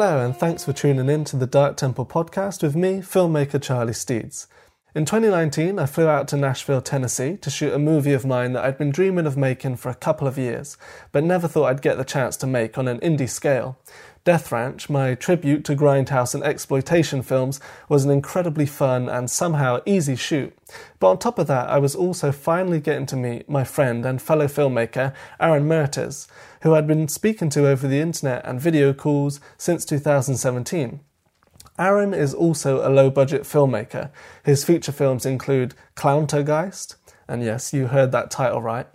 Hello, and thanks for tuning in to the Dark Temple podcast with me, filmmaker Charlie Steeds. In 2019, I flew out to Nashville, Tennessee to shoot a movie of mine that I'd been dreaming of making for a couple of years, but never thought I'd get the chance to make on an indie scale. Death Ranch, my tribute to grindhouse and exploitation films, was an incredibly fun and somehow easy shoot. But on top of that, I was also finally getting to meet my friend and fellow filmmaker, Aaron Mertes, who I'd been speaking to over the internet and video calls since 2017. Aaron is also a low budget filmmaker. His feature films include Clowntergeist, and yes, you heard that title right.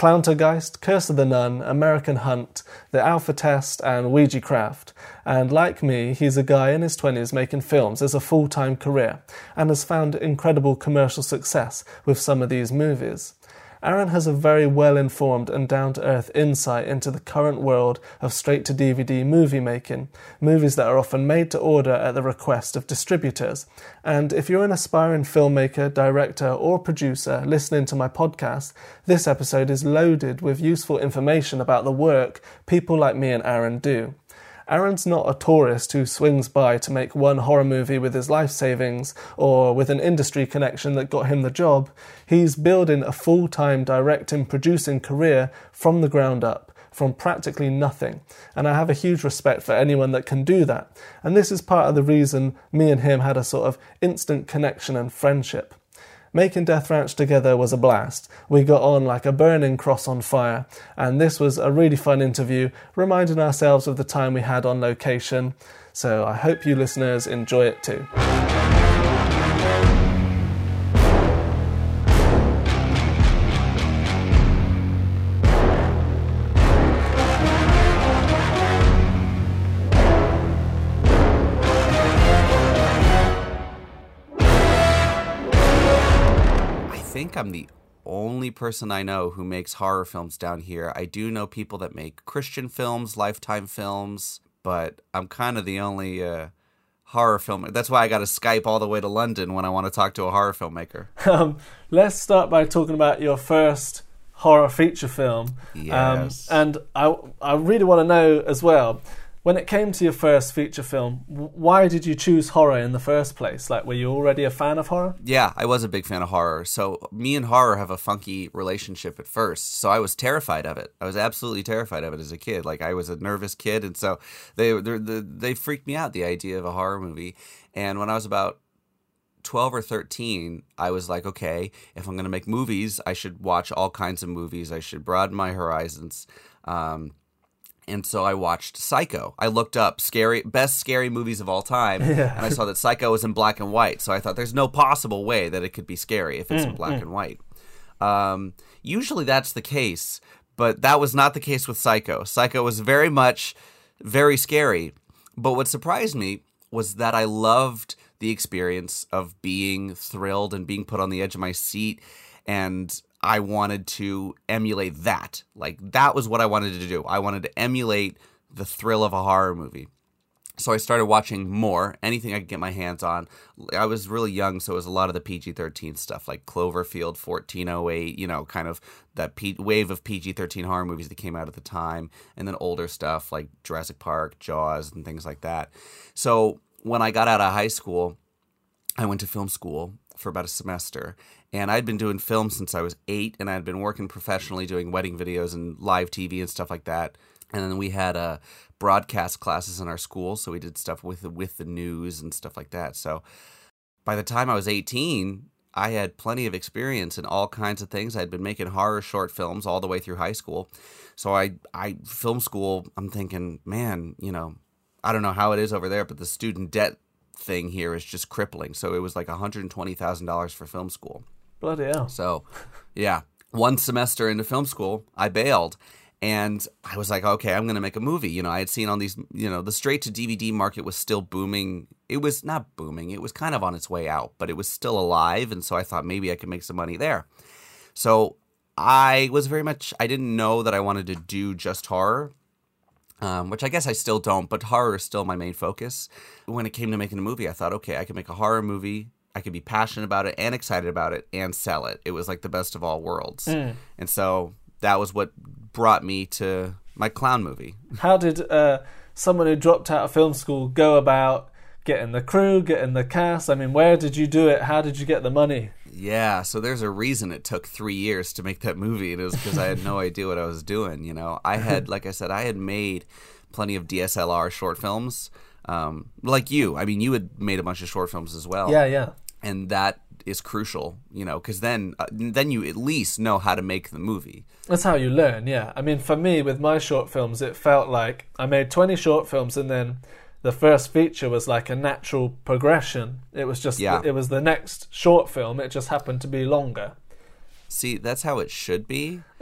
Clowntergeist, Curse of the Nun, American Hunt, The Alpha Test, and Ouija Craft. And like me, he's a guy in his 20s making films as a full time career and has found incredible commercial success with some of these movies. Aaron has a very well informed and down to earth insight into the current world of straight to DVD movie making, movies that are often made to order at the request of distributors. And if you're an aspiring filmmaker, director, or producer listening to my podcast, this episode is loaded with useful information about the work people like me and Aaron do. Aaron's not a tourist who swings by to make one horror movie with his life savings or with an industry connection that got him the job. He's building a full time directing producing career from the ground up, from practically nothing. And I have a huge respect for anyone that can do that. And this is part of the reason me and him had a sort of instant connection and friendship. Making Death Ranch together was a blast. We got on like a burning cross on fire, and this was a really fun interview, reminding ourselves of the time we had on location. So I hope you listeners enjoy it too. Think I'm the only person I know who makes horror films down here. I do know people that make Christian films, Lifetime films, but I'm kind of the only uh, horror filmmaker. That's why I got to Skype all the way to London when I want to talk to a horror filmmaker. Um, let's start by talking about your first horror feature film. Yes. Um, and I, I really want to know as well when it came to your first feature film, why did you choose horror in the first place? Like, were you already a fan of horror? Yeah, I was a big fan of horror. So, me and horror have a funky relationship at first. So, I was terrified of it. I was absolutely terrified of it as a kid. Like, I was a nervous kid. And so, they, they, they freaked me out, the idea of a horror movie. And when I was about 12 or 13, I was like, okay, if I'm going to make movies, I should watch all kinds of movies. I should broaden my horizons. Um, and so I watched Psycho. I looked up scary best scary movies of all time, yeah. and I saw that Psycho was in black and white. So I thought there's no possible way that it could be scary if it's mm, in black mm. and white. Um, usually that's the case, but that was not the case with Psycho. Psycho was very much very scary. But what surprised me was that I loved the experience of being thrilled and being put on the edge of my seat and I wanted to emulate that. Like that was what I wanted to do. I wanted to emulate the thrill of a horror movie. So I started watching more, anything I could get my hands on. I was really young, so it was a lot of the PG 13 stuff like Cloverfield 1408, you know, kind of that P- wave of PG 13 horror movies that came out at the time, and then older stuff like Jurassic Park, Jaws, and things like that. So when I got out of high school, I went to film school for about a semester. And I'd been doing film since I was eight, and I'd been working professionally doing wedding videos and live TV and stuff like that. And then we had uh, broadcast classes in our school, so we did stuff with with the news and stuff like that. So by the time I was 18, I had plenty of experience in all kinds of things. I'd been making horror short films all the way through high school. So I I film school, I'm thinking, man, you know, I don't know how it is over there, but the student debt thing here is just crippling. So it was like $120,000 for film school. Bloody hell. So, yeah. One semester into film school, I bailed. And I was like, okay, I'm going to make a movie. You know, I had seen on these, you know, the straight to DVD market was still booming. It was not booming, it was kind of on its way out, but it was still alive. And so I thought maybe I could make some money there. So I was very much, I didn't know that I wanted to do just horror um, which I guess I still don't, but horror is still my main focus. When it came to making a movie, I thought, okay, I can make a horror movie. I could be passionate about it and excited about it and sell it. It was like the best of all worlds. Mm. And so that was what brought me to my clown movie. How did uh, someone who dropped out of film school go about getting the crew, getting the cast? I mean, where did you do it? How did you get the money? Yeah, so there's a reason it took three years to make that movie, and it was because I had no idea what I was doing. You know, I had, like I said, I had made plenty of DSLR short films, um, like you. I mean, you had made a bunch of short films as well. Yeah, yeah. And that is crucial, you know, because then uh, then you at least know how to make the movie. That's how you learn, yeah. I mean, for me, with my short films, it felt like I made 20 short films and then the first feature was like a natural progression. It was just, Yeah. it was the next short film. It just happened to be longer. See, that's how it should be.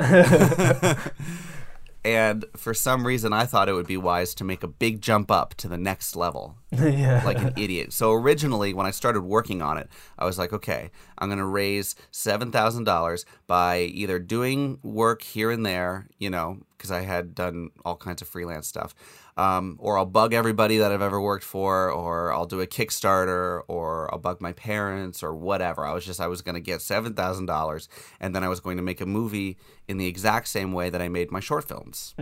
and for some reason, I thought it would be wise to make a big jump up to the next level. yeah. like an idiot. So originally, when I started working on it, I was like, okay, I'm going to raise $7,000 by either doing work here and there, you know, because I had done all kinds of freelance stuff, um, or I'll bug everybody that I've ever worked for, or I'll do a Kickstarter, or I'll bug my parents, or whatever. I was just, I was going to get $7,000, and then I was going to make a movie in the exact same way that I made my short films.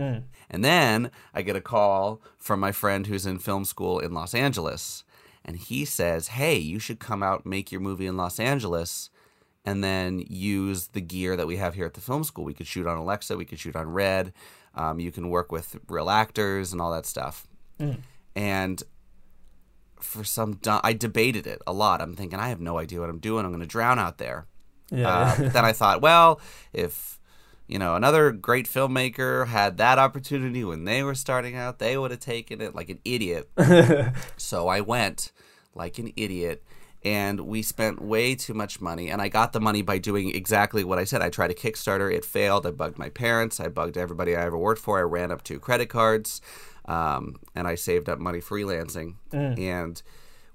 And then I get a call from my friend who's in film school in Los Angeles. And he says, Hey, you should come out make your movie in Los Angeles and then use the gear that we have here at the film school. We could shoot on Alexa, we could shoot on Red. Um, you can work with real actors and all that stuff. And for some, I debated it a lot. I'm thinking, I have no idea what I'm doing. I'm going to drown out there. Yeah. Uh, but then I thought, well, if you know another great filmmaker had that opportunity when they were starting out, they would have taken it like an idiot. so I went like an idiot. And we spent way too much money, and I got the money by doing exactly what I said. I tried a Kickstarter, it failed. I bugged my parents, I bugged everybody I ever worked for. I ran up two credit cards, um, and I saved up money freelancing. And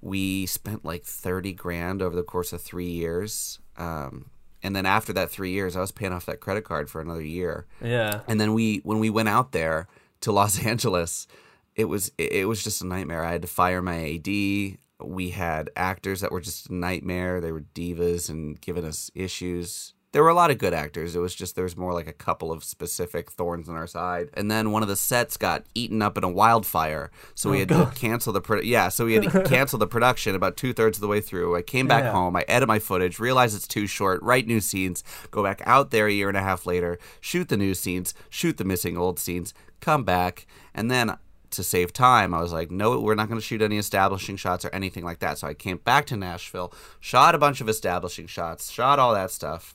we spent like 30 grand over the course of three years. Um, and then after that three years, I was paying off that credit card for another year. yeah. And then we, when we went out there to Los Angeles, it was it was just a nightmare. I had to fire my AD. We had actors that were just a nightmare. They were divas and giving us issues. There were a lot of good actors. It was just there was more like a couple of specific thorns in our side. And then one of the sets got eaten up in a wildfire, so we oh, had to cancel the pro- yeah. So we had to cancel the production about two thirds of the way through. I came back Yeah. home. I edit my footage, realize it's too short, write new scenes, go back out there a year and a half later, shoot the new scenes, shoot the missing old scenes, come back, and then to save time, I was like, no, we're not going to shoot any establishing shots or anything like that. So I came back to Nashville, shot a bunch of establishing shots, shot all that stuff.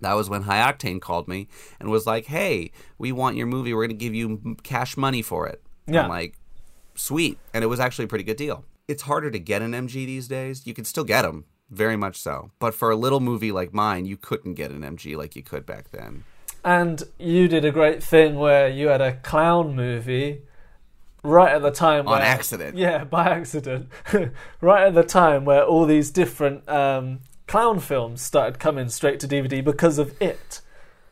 That was when High Octane called me and was like, "Hey, we want your movie. We're going to give you cash money for it." Yeah. I'm like, "Sweet," and it was actually a pretty good deal. It's harder to get an MG these days. You can still get them, very much so. But for a little movie like mine, you couldn't get an MG like you could back then. And you did a great thing where you had a clown movie right at the time On where, accident. Yeah, by accident. right at the time where all these different um, clown films started coming straight to DVD because of it.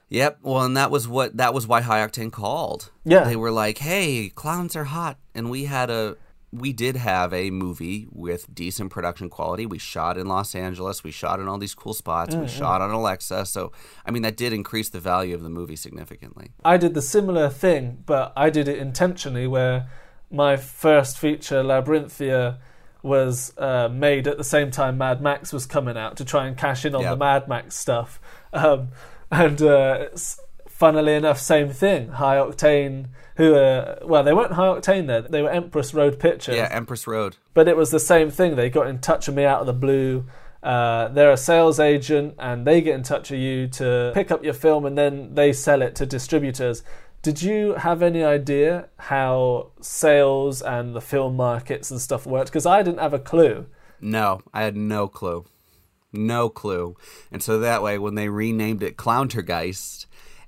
Yep. Well, and that was what that was why High Octane called. Yeah. They were like, "Hey, clowns are hot," and we had a we did have a movie with decent production quality. We shot in Los Angeles. We shot in all these cool spots. We shot on Alexa. So, I mean, that did increase the value of the movie significantly. I did the similar thing, but I did it intentionally where my first feature, Labyrinthia, was uh, made at the same time Mad Max was coming out to try and cash in on Yep. the Mad Max stuff. Um, and uh, funnily enough, same thing. High Octane, who, uh, well, they weren't High Octane there, they were Empress Road Pictures. Yeah, Empress Road. But it was the same thing. They got in touch with me out of the blue. Uh, they're a sales agent and they get in touch with you to pick up your film and then they sell it to distributors. Did you have any idea how sales and the film markets and stuff worked? Because I didn't have a clue. No, I had no clue. No clue. And so that way, when they renamed it Clowntergeist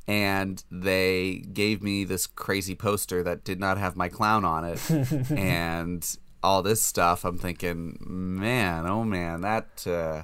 and they gave me this crazy poster that did not have my clown on it and all this stuff, I'm thinking, man, oh man, that. Uh,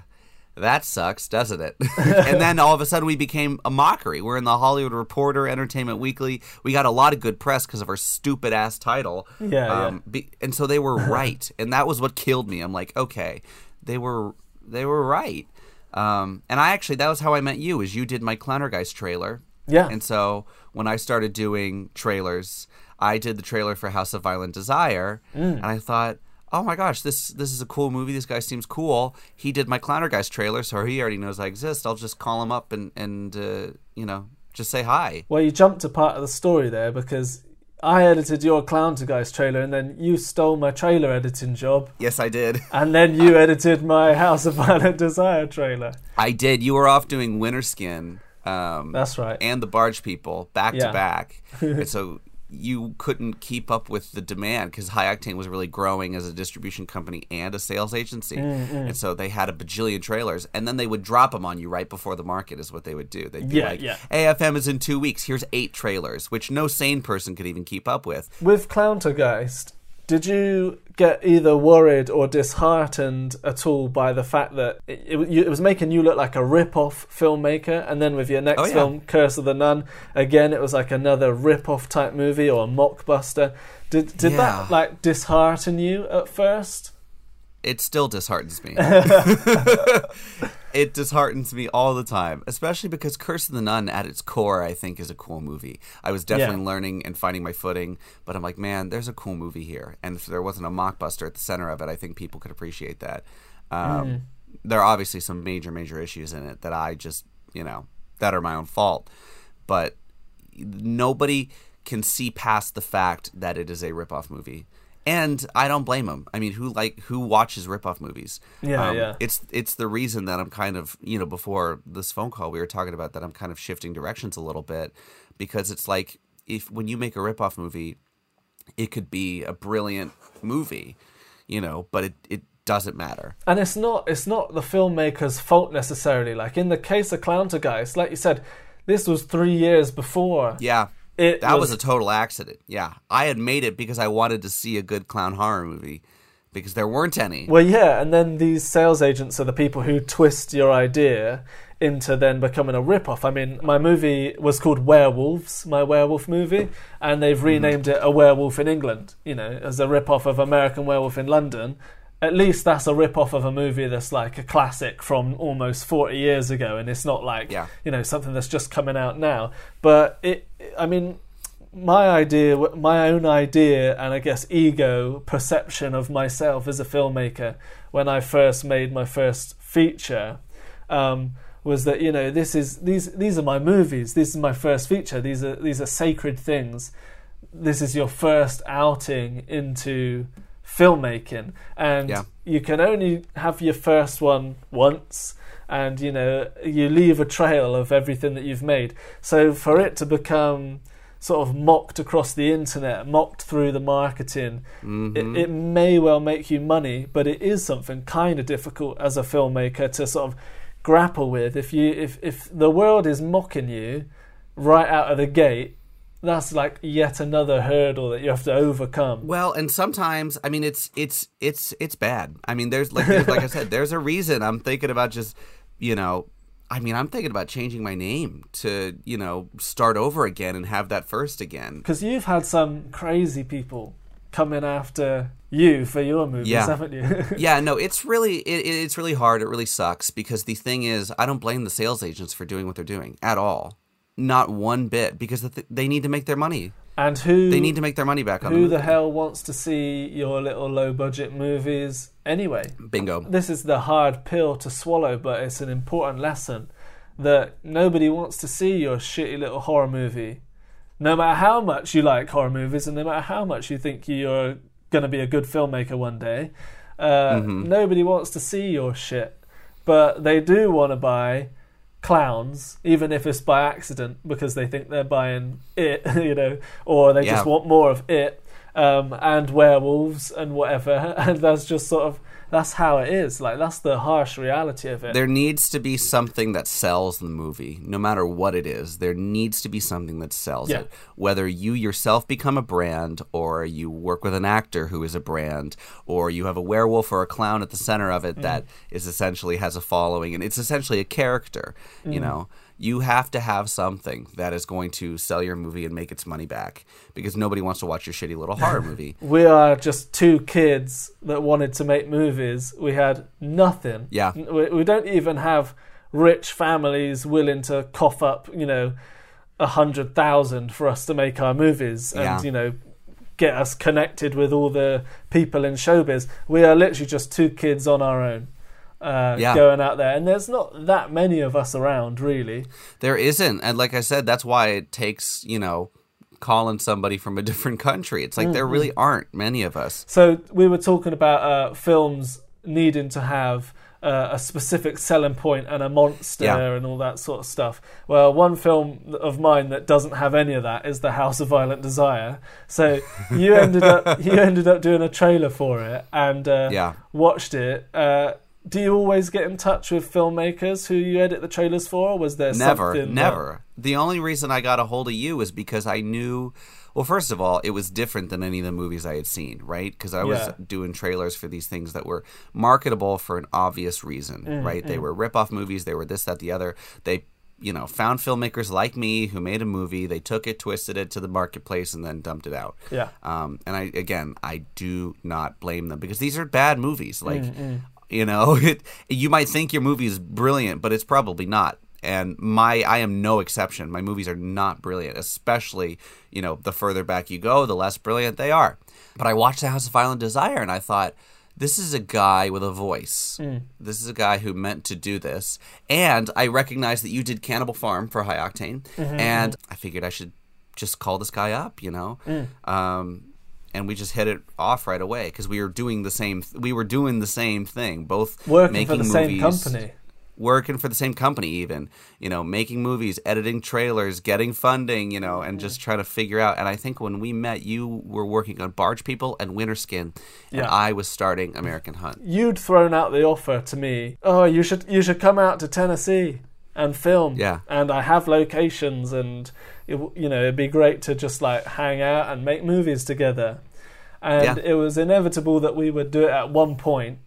that sucks, doesn't it? and then all of a sudden we became a mockery. We're in the Hollywood Reporter, Entertainment Weekly. We got a lot of good press because of our stupid ass title. Yeah, yeah. Um, be, and so they were right, and that was what killed me. I'm like, okay, they were they were right. Um, and I actually that was how I met you. Is you did my Clowntergeist trailer. Yeah. And so when I started doing trailers, I did the trailer for House of Violent Desire, and I thought, oh my gosh, this this is a cool movie. This guy seems cool. He did my Clowntergeist trailer, so he already knows I exist. I'll just call him up and and uh, you know just say hi. Well, you jumped a part of the story there because I edited your Clowntergeist trailer, and then you stole my trailer editing job, Yes, I did. and then you edited my House of Violent Desire trailer. I did. You were off doing Winter Skin. Um, That's right. and the barge people back Yeah. to back and so you couldn't keep up with the demand because high octane was really growing as a distribution company and a sales agency. Mm, and so they had a bajillion trailers and then they would drop them on you right before the market is what they would do. They'd be Yeah, like yeah. afm is in two weeks. Here's eight trailers which no sane person could even keep up with. With Clowntergeist, did you get either worried or disheartened at all by the fact that it, it, it was making you look like a rip-off filmmaker, and then with your next Oh, yeah. film, Curse of the Nun, again it was like another rip-off type movie or a mockbuster. Did did Yeah. that like dishearten you at first? it still disheartens me. it disheartens me all the time, especially because Curse of the Nun, at its core, I think is a cool movie. I was definitely Yeah. learning and finding my footing, but I'm like, man, there's a cool movie here, and if there wasn't a mockbuster at the center of it, I think people could appreciate that. Um, There are obviously some major, major issues in it that I just, you know, that are my own fault, but nobody can see past the fact that it is a ripoff movie. And I don't blame them. I mean, who like who watches ripoff movies? Yeah, Um, yeah. It's it's the reason that I'm kind of you know before this phone call we were talking about that I'm kind of shifting directions a little bit because it's like if when you make a ripoff movie, it could be a brilliant movie, you know, but it it doesn't matter. And it's not it's not the filmmaker's fault necessarily. Like in the case of Clowntergeist, like you said, this was three years before. Yeah. It That was- was, a total accident. Yeah. I had made it because I wanted to see a good clown horror movie because there weren't any. Well, yeah, and then these sales agents are the people who twist your idea into then becoming a rip-off. I mean, my movie was called Werewolves, my werewolf movie, and they've mm-hmm. renamed it A Werewolf in England, you know, as a rip-off of American Werewolf in London. At least that's a rip-off of a movie that's like a classic from almost 40 years ago, and it's not like, Yeah. you know, something that's just coming out now. But it, I mean, my idea, my own idea, and I guess ego perception of myself as a filmmaker when I first made my first feature um, was that you know this is these these are my movies. This is my first feature. These are these are sacred things. This is your first outing into filmmaking, and Yeah. you can only have your first one once and you know you leave a trail of everything that you've made. So for it to become sort of mocked across the internet mocked through the marketing it, mm-hmm. it may well make you money but it is something kind of difficult as a filmmaker to sort of grapple with. If you if if the world is mocking you right out of the gate that's like yet another hurdle that you have to overcome Well, and sometimes I mean it's it's it's it's bad. I mean there's like like I said there's a reason I'm thinking about just you know I mean I'm thinking about changing my name to you know start over again and have that first again. Because you've had some crazy people coming after you for your movies, Yeah. haven't you? yeah, no, it's really it- it's really hard. It really sucks because the thing is, I don't blame the sales agents for doing what they're doing at all, not one bit, because they need to make their money. and who They need to make their money back on who the, the hell wants to see your little low budget movies anyway? Bingo. This is the hard pill to swallow, but it's an important lesson that nobody wants to see your shitty little horror movie. No matter how much you like horror movies, and no matter how much you think you're going to be a good filmmaker one day, uh, Mm-hmm. nobody wants to see your shit. But they do want to buy clowns, even if it's by accident, because they think they're buying it, you know, or they just want more of it, um, and werewolves and whatever. And that's just sort of that's how it is. Like that's the harsh reality of it. There needs to be something that sells the movie, no matter what it is. There needs to be something that sells Yeah. it. Whether you yourself become a brand, or you work with an actor who is a brand, or you have a werewolf or a clown at the center of it that mm. is essentially has a following, and it's essentially a character. You mm. know, you have to have something that is going to sell your movie and make its money back, because nobody wants to watch your shitty little horror movie. we are just two kids that wanted to make movies. We had nothing. Yeah. We, we don't even have rich families willing to cough up, you know, a hundred thousand for us to make our movies, and Yeah. you know, get us connected with all the people in showbiz. We are literally just two kids on our own. Uh, Yeah. going out there, and there's not that many of us around, really. There isn't, and like I said, that's why it takes you know calling somebody from a different country. It's like there Mm-hmm. really aren't many of us. So we were talking about uh, films needing to have uh, a specific selling point and a monster Yeah. and all that sort of stuff. Well, one film of mine that doesn't have any of that is The House of Violent Desire. So you ended up you ended up doing a trailer for it and uh, Yeah. watched it. Uh, do you always get in touch with filmmakers who you edit the trailers for? Or was there Never, something that- never. The only reason I got a hold of you was because I knew. Well, first of all, it was different than any of the movies I had seen, right? Because I was Yeah. doing trailers for these things that were marketable for an obvious reason, Mm, right? They were rip-off movies. They were this, that, the other. They, you know, found filmmakers like me who made a movie. They took it, twisted it to the marketplace, and then dumped it out. Yeah. Um, and I again, I do not blame them because these are bad movies. Like, Mm, you know, it, you might think your movie is brilliant, but it's probably not. And my, I am no exception. My movies are not brilliant, especially, you know, the further back you go, the less brilliant they are. But I watched The House of Violent Desire and I thought, this is a guy with a voice. Hmm. This is a guy who meant to do this. And I recognized that you did Cannibal Farm for High Octane. Mm-hmm, and mm-hmm. I figured I should just call this guy up, you know? Hmm. Um, and we just hit it off right away because we were doing the same. We were doing the same thing, both Working making for the same movies, company. working for the same company, even you know, making movies, editing trailers, getting funding, you know, and just trying to figure out. And I think when we met, you were working on Barge People and Winter Skin, and Yeah. I was starting American Hunt. you'd thrown out the offer to me. Oh, you should you should come out to Tennessee and film. Yeah. And I have locations, and it, you know it'd be great to just like hang out and make movies together. And Yeah. it was inevitable that we would do it at one point.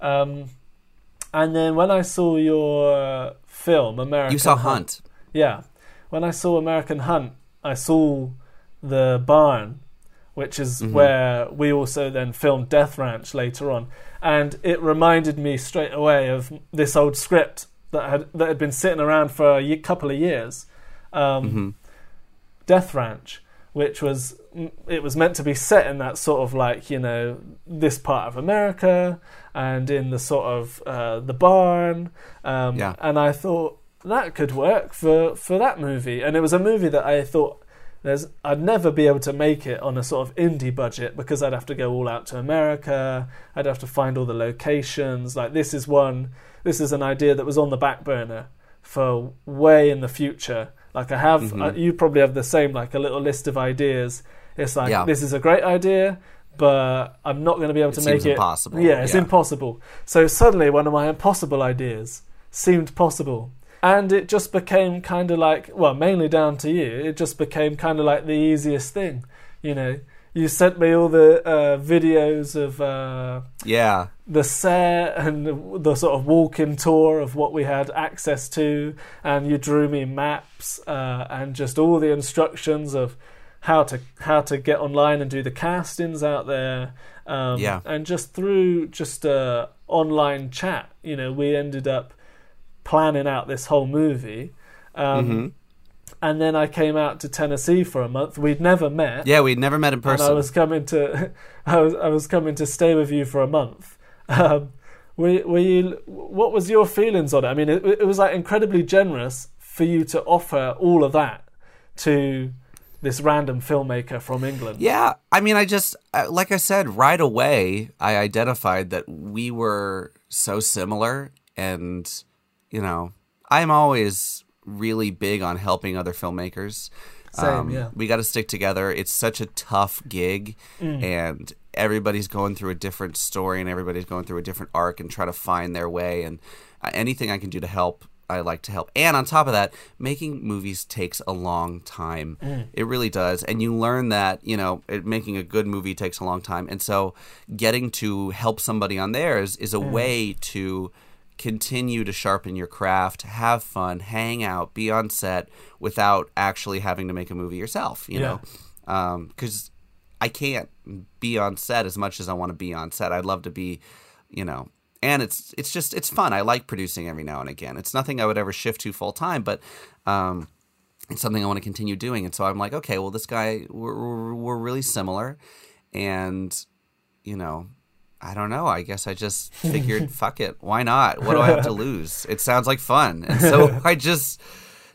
Um, and then when I saw your film, American, You saw Hunt. yeah. When I saw American Hunt, I saw the barn, which is Mm-hmm. where we also then filmed Death Ranch later on, and it reminded me straight away of this old script that had that had been sitting around for a couple of years, um, Mm-hmm. Death Ranch, which was it was meant to be set in that sort of like you know this part of America and in the sort of uh, the barn, um, Yeah. and I thought that could work for for that movie, and it was a movie that I thought. There's, I'd never be able to make it on a sort of indie budget because I'd have to go all out to America. I'd have to find all the locations. Like this is one, this is an idea that was on the back burner for way in the future. Like I have, Mm-hmm. uh, you probably have the same, like a little list of ideas. It's like Yeah. this is a great idea, but I'm not going to be able It to make it. impossible. Yeah, it's Yeah. impossible. So suddenly, one of my impossible ideas seemed possible, and it just became kind of like, well, mainly down to you. It just became kind of like the easiest thing, you know. You sent me all the uh, videos of. Uh, Yeah, the set and the, the sort of walk-in tour of what we had access to, and you drew me maps uh, and just all the instructions of how to how to get online and do the castings out there. Um, Yeah. and just through just a online chat, you know, we ended up planning out this whole movie. Um, Mhm. And then I came out to Tennessee for a month. We'd never met yeah. We'd never met in and person. I was coming to, I was I was coming to stay with you for a month. Um, were, were you? What was your feelings on it? I mean, it, it was like incredibly generous for you to offer all of that to this random filmmaker from England. Yeah, I mean, I just uh, like I said right away, I identified that we were so similar, and you know, I'm always really big on helping other filmmakers. Um, Same, yeah. We got to stick together. It's such a tough gig, Mm. and everybody's going through a different story, and everybody's going through a different arc, and try to find their way. And uh, anything I can do to help, I like to help. And on top of that, making movies takes a long time. Mm. It really does. And you learn that, you know, it, making a good movie takes a long time. And so getting to help somebody on theirs is a mm. way to continue to sharpen your craft, have fun, hang out, be on set without actually having to make a movie yourself, you Yeah. know? Um, because I can't be on set as much as I want to be on set. I'd love to be, you know, and it's it's just it's fun. I like producing every now and again. It's nothing I would ever shift to full time, but um, it's something I want to continue doing. And so I'm like, okay, well, this guy, we're, we're, we're really similar. And, you know, I don't know. I guess I just figured, fuck it. Why not? What do I have to lose? It sounds like fun. And so I just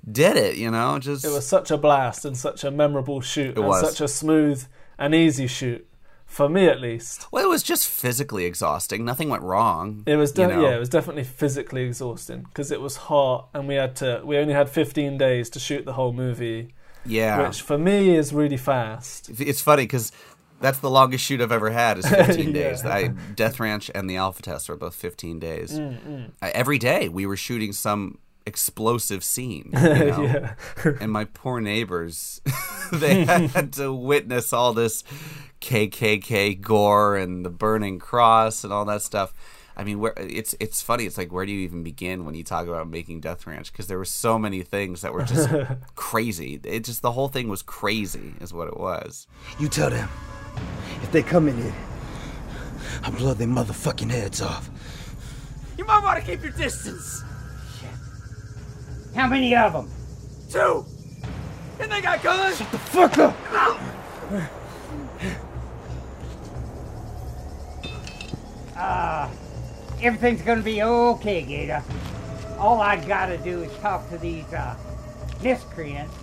did it, you know, just. It was such a blast and such a memorable shoot. It and was. such a smooth and easy shoot. For me, at least. Well, it was just physically exhausting. Nothing went wrong. It was, de- you know? yeah, it was definitely physically exhausting because it was hot and we had to. We only had 15 days to shoot the whole movie, Yeah. which for me is really fast. It's funny because that's the longest shoot I've ever had is 15 Yeah. days. I, Death Ranch and the Alpha Test were both 15 days. Mm, I, every day we were shooting some explosive scene. You know? yeah, and my poor neighbors, they had to witness all this KKK gore and the burning cross and all that stuff. I mean, where it's it's funny. It's like where do you even begin when you talk about making Death Ranch? Because there were so many things that were just crazy. It just the whole thing was crazy, is what it was. You tell them. If they come in here, I'll blow their motherfucking heads off. You might want to keep your distance. How many of them? Two. And they got guns. Shut the fuck up! Everything's gonna be okay, Gator. All I gotta do is talk to these uh, miscreants.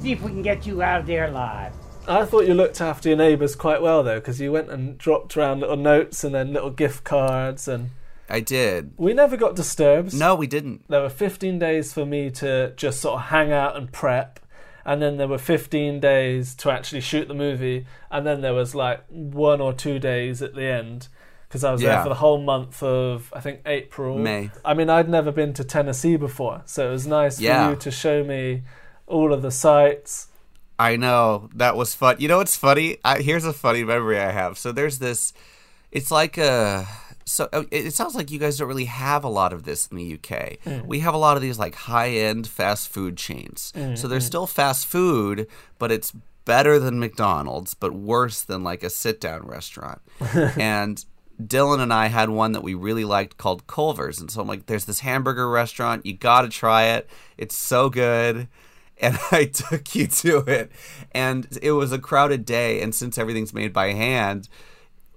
See if we can get you out of there alive. I thought you looked after your neighbours quite well though, because you went and dropped around little notes and then little gift cards, and I did. we never got disturbed. No, we didn't. There were 15 days for me to just sort of hang out and prep, and then there were 15 days to actually shoot the movie, and then there was like one or two days at the end because I was there for the whole month of I think April, May. I mean, I'd never been to Tennessee before, so it was nice Yeah. for you to show me all of the sites. I know that was fun. You know what's funny? I, here's a funny memory I have. So there's this. It's like a. So uh, it it sounds like you guys don't really have a lot of this in the UK. We have a lot of these like high-end fast food chains. So there's still fast food, but it's better than McDonald's, but worse than like a sit-down restaurant. and Dylan and I had one that we really liked called Culver's, and so I'm like, "There's this hamburger restaurant. You got to try it. It's so good." and I took you to it. And it was a crowded day, and since everything's made by hand,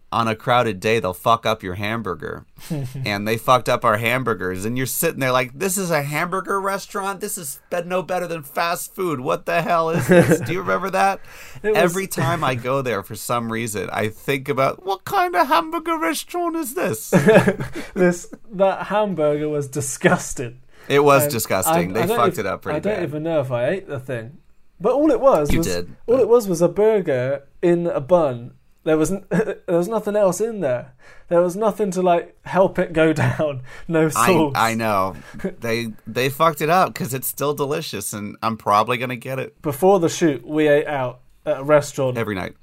on a crowded day they'll fuck up your hamburger. and they fucked up our hamburgers, and you're sitting there like, this is a hamburger restaurant. This is no better than fast food. What the hell is this? Do you remember that? Was- Every time I go there, for some reason, I think about what kind of hamburger restaurant is this? This that hamburger was disgusting. It was And disgusting. I- they I fucked ev- it up pretty I don't bad. even know if I ate the thing, but all it was You was did, all but- it was was a burger in a bun. There was n- there was nothing else in there. There was nothing to like help it go down. No I. I know they they fucked it up because it's still delicious and I'm probably gonna get it Before the shoot, we ate out at a restaurant every night.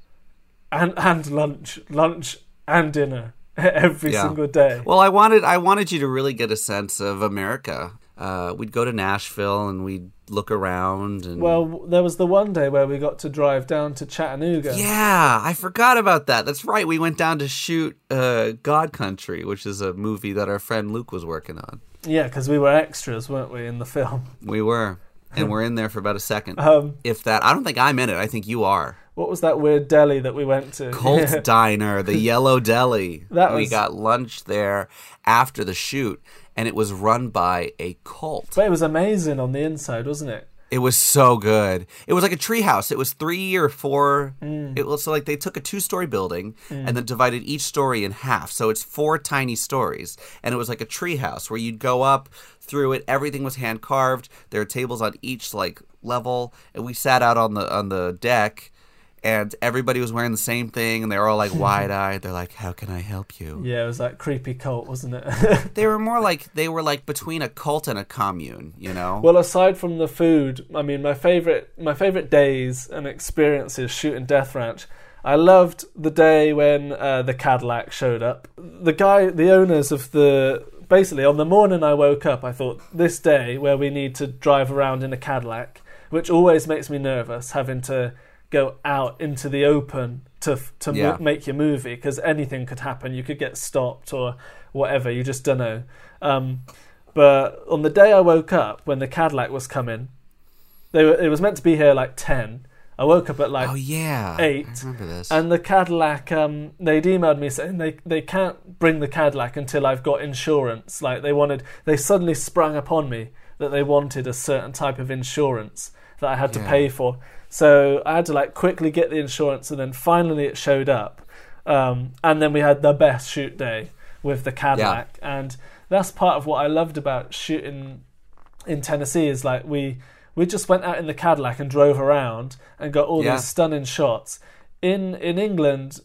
and and lunch, lunch and dinner every Yeah. single day. Well, I wanted I wanted you to really get a sense of America. Uh, we'd go to Nashville and we'd look around and Well, there was the one day where we got to drive down to Chattanooga. yeah, I forgot about that. That's right. We went down to shoot uh, God Country, which is a movie that our friend Luke was working on. Yeah, because we were extras, weren't we, in the film? We were, and we're in there for about a second, Um, if that. I don't think I'm in it. I think you are. what was that weird deli that we went to? Colt Diner, the Yellow Deli. That we got lunch there after the shoot, and it was run by a cult. But it was amazing on the inside, wasn't it? It was so good. It was like a treehouse. It was three or four. Mm. It was so like they took a two-story building and then divided each story in half. So it's four tiny stories, and it was like a treehouse where you'd go up through it. Everything was hand carved. There were tables on each like level, and we sat out on the on the deck. And everybody was wearing the same thing, and they were all like wide-eyed. They're like, "How can I help you?" Yeah, it was like creepy cult, wasn't it? They were more like they were like between a cult and a commune, you know. well, aside from the food, I mean, my favorite, my favorite days and experiences shooting Death Ranch. I loved the day when uh, the Cadillac showed up. The guy, the owners of the, basically on the morning I woke up, I thought this day where we need to drive around in a Cadillac, which always makes me nervous, having to go out into the open to to mo- make your movie because anything could happen. You could get stopped or whatever. You just don't know. Um, but on the day I woke up, when the Cadillac was coming, they were. It was meant to be here like ten. I woke up at like Oh yeah, eight, I remember this. and the Cadillac. Um, they'd emailed me saying they they can't bring the Cadillac until I've got insurance. Like they wanted, they suddenly sprung upon me that they wanted a certain type of insurance that I had to pay for. So I had to like quickly get the insurance, and then finally it showed up. Um, and then we had the best shoot day with the Cadillac, and that's part of what I loved about shooting in Tennessee is like we we just went out in the Cadillac and drove around and got all Yeah. these stunning shots. In in England,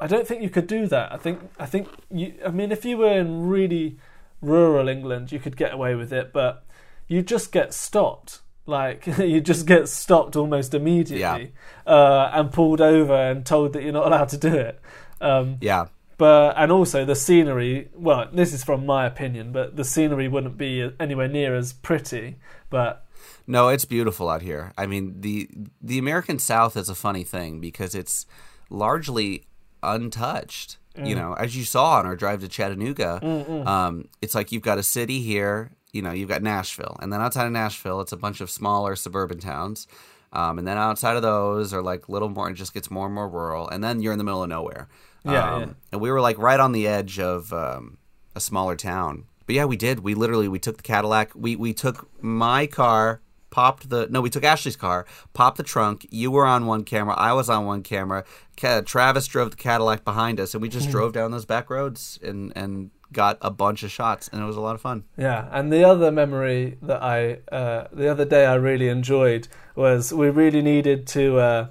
I don't think you could do that. I think I think you. I mean, if you were in really rural England, you could get away with it, but you just get stopped. Like you just get stopped almost immediately uh, and pulled over and told that you're not allowed to do it. Um, yeah, but and also the scenery. Well, this is from my opinion, but the scenery wouldn't be anywhere near as pretty. But No, it's beautiful out here. I mean, the the American South is a funny thing because it's largely untouched. You know, as you saw on our drive to Chattanooga, um, it's like you've got a city here. You know, you've got Nashville, and then outside of Nashville, it's a bunch of smaller suburban towns. Um, and then outside of those are like little more, it just gets more and more rural. And then you're in the middle of nowhere. Yeah, um, yeah. And we were like right on the edge of um, a smaller town. But yeah, we did. We literally we took the Cadillac. We we took my car, popped the no, we took Ashley's car, popped the trunk. You were on one camera, I was on one camera. Ca- Travis drove the Cadillac behind us, and we just drove down those back roads and and got a bunch of shots, and it was a lot of fun. yeah, and the other memory that I uh, the other day I really enjoyed was we really needed to uh,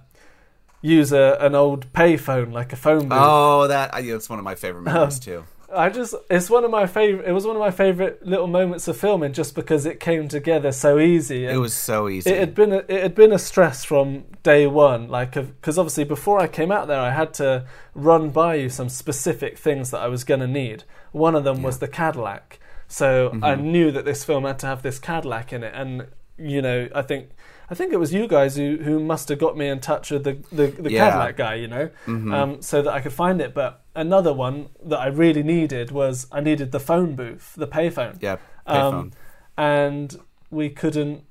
use a, an old payphone, like a phone booth. Oh, that I- that's one of my favorite Um, memories too. I just it's one of my favorite. It was one of my favorite little moments of filming, just because it came together so easy. It was so easy. It had been a, it had been a stress from day one, like because obviously before I came out there, I had to run by you some specific things that I was going to need. One of them was the Cadillac, so I Mm-hmm. knew that this film had to have this Cadillac in it, and you know, I think. I think it was you guys who, who must have got me in touch with the, the, the Yeah. Cadillac guy, you know, Mhm. um, so that I could find it. But another one that I really needed was I needed the phone booth, the payphone yeah, payphone. um, and we couldn't.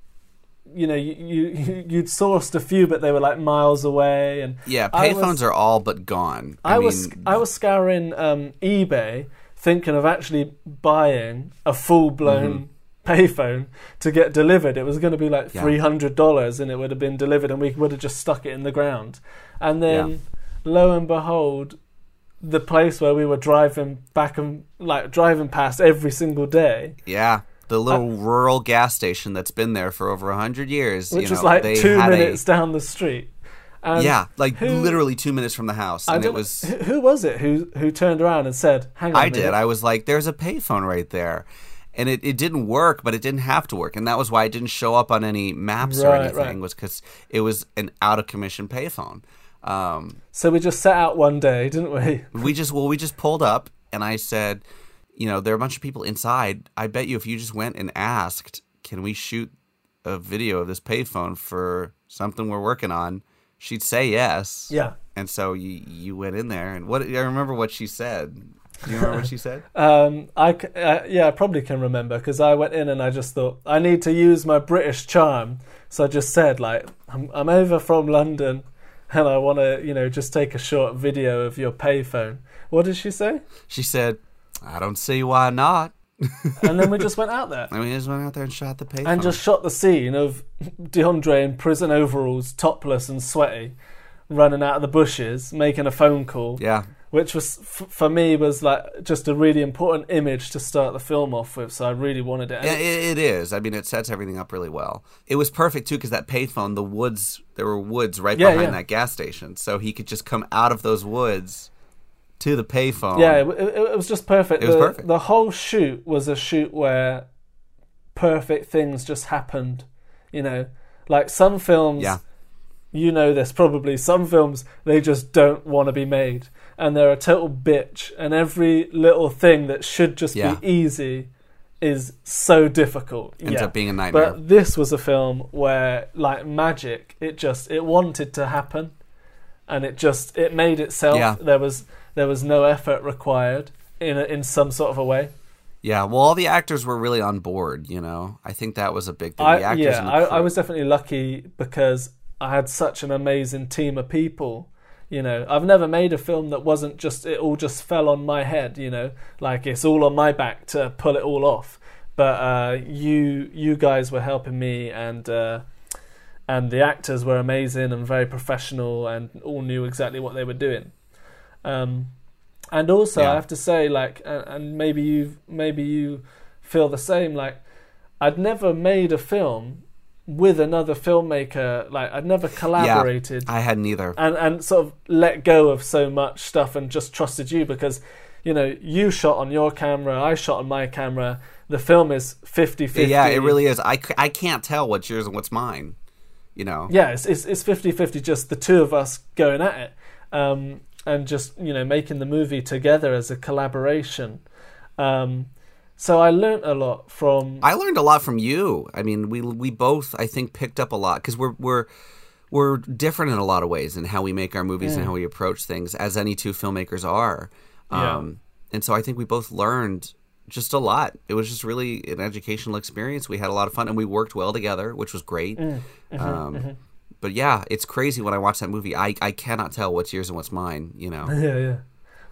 You know, you, you you'd sourced a few, but they were like miles away, and yeah, payphones are all but gone. I, I, was I was scouring um, eBay, thinking of actually buying a full blown payphone to get delivered. It was going to be like three hundred dollars, and it would have been delivered, and we would have just stuck it in the ground. And then, Yeah. lo and behold, the place where we were driving back and like driving past every single day Yeah, the little uh, rural gas station that's been there for over a hundred years. which you is know, like two had a- minutes down the street. And yeah, like who- literally two minutes from the house, and it was. who, who was it who who turned around and said, "Hang on." I did. I was like, "There's a payphone right there," and it, it didn't work, but it didn't have to work, and that was why it didn't show up on any maps or anything. right. Was because it was an out of commission payphone. Um, So we just set out one day, didn't we? we just well, we just pulled up, and I said, "You know, there are a bunch of people inside. I bet you if you just went and asked, can we shoot a video of this payphone for something we're working on?" She'd say yes. Yeah. And so you you went in there, and what I remember what she said. Do you remember what she said? Um, I uh, yeah, I probably can remember because I went in and I just thought I need to use my British charm. So I just said like, I'm I'm over from London, and I want to you know just take a short video of your payphone. What did she say? She said, "I don't see why not." And then we just went out there. Mean, he just went out there and shot the payphone. and just shot the scene of DeAndre in prison overalls, topless and sweaty, running out of the bushes, making a phone call. yeah, Which was f- for me was like just a really important image to start the film off with. So I really wanted it. Yeah, it, it is. I mean, it sets everything up really well. It was perfect too because that payphone, the woods, there were woods right Yeah, behind yeah. that gas station, so he could just come out of those woods to the payphone. yeah, it, it, it was just perfect. It was the, perfect. The whole shoot was a shoot where perfect things just happened. You know, like some films. yeah, you know this probably some films they just don't want to be made and they're a total bitch and every little thing that should just Yeah. be easy is so difficult ends yeah. up being a nightmare. but this was a film where like magic it just it wanted to happen and it just it made itself Yeah. there was there was no effort required in a, in some sort of a way Yeah, well, all the actors were really on board. You know, I think that was a big thing. I, the actors yeah, I, I was definitely lucky because I had such an amazing team of people. You know, I've never made a film that wasn't just it all just fell on my head. You know, like it's all on my back to pull it all off. But uh, you you guys were helping me, and uh, and the actors were amazing and very professional, and all knew exactly what they were doing. Um, and also, Yeah. I have to say, like, and, and maybe you maybe you feel the same. Like, I'd never made a film with another filmmaker. Like, I'd never collaborated I hadn't either. and and sort of let go of so much stuff and just trusted you because you know you shot on your camera i shot on my camera the film is 50 50 yeah, it really is. I, I can't tell what's yours and what's mine. You know. yeah it's, it's it's 50 50 just the two of us going at it um and just you know making the movie together as a collaboration um so i learned a lot from I learned a lot from you. I mean, we we both I think picked up a lot because we're we're we're different in a lot of ways in how we make our movies and how we approach things, as any two filmmakers are. Yeah. Um, and so I think we both learned just a lot. It was just really an educational experience. We had a lot of fun and we worked well together, which was great. um, But yeah, it's crazy when I watch that movie. I, I cannot tell what's yours and what's mine. You know. Yeah, yeah.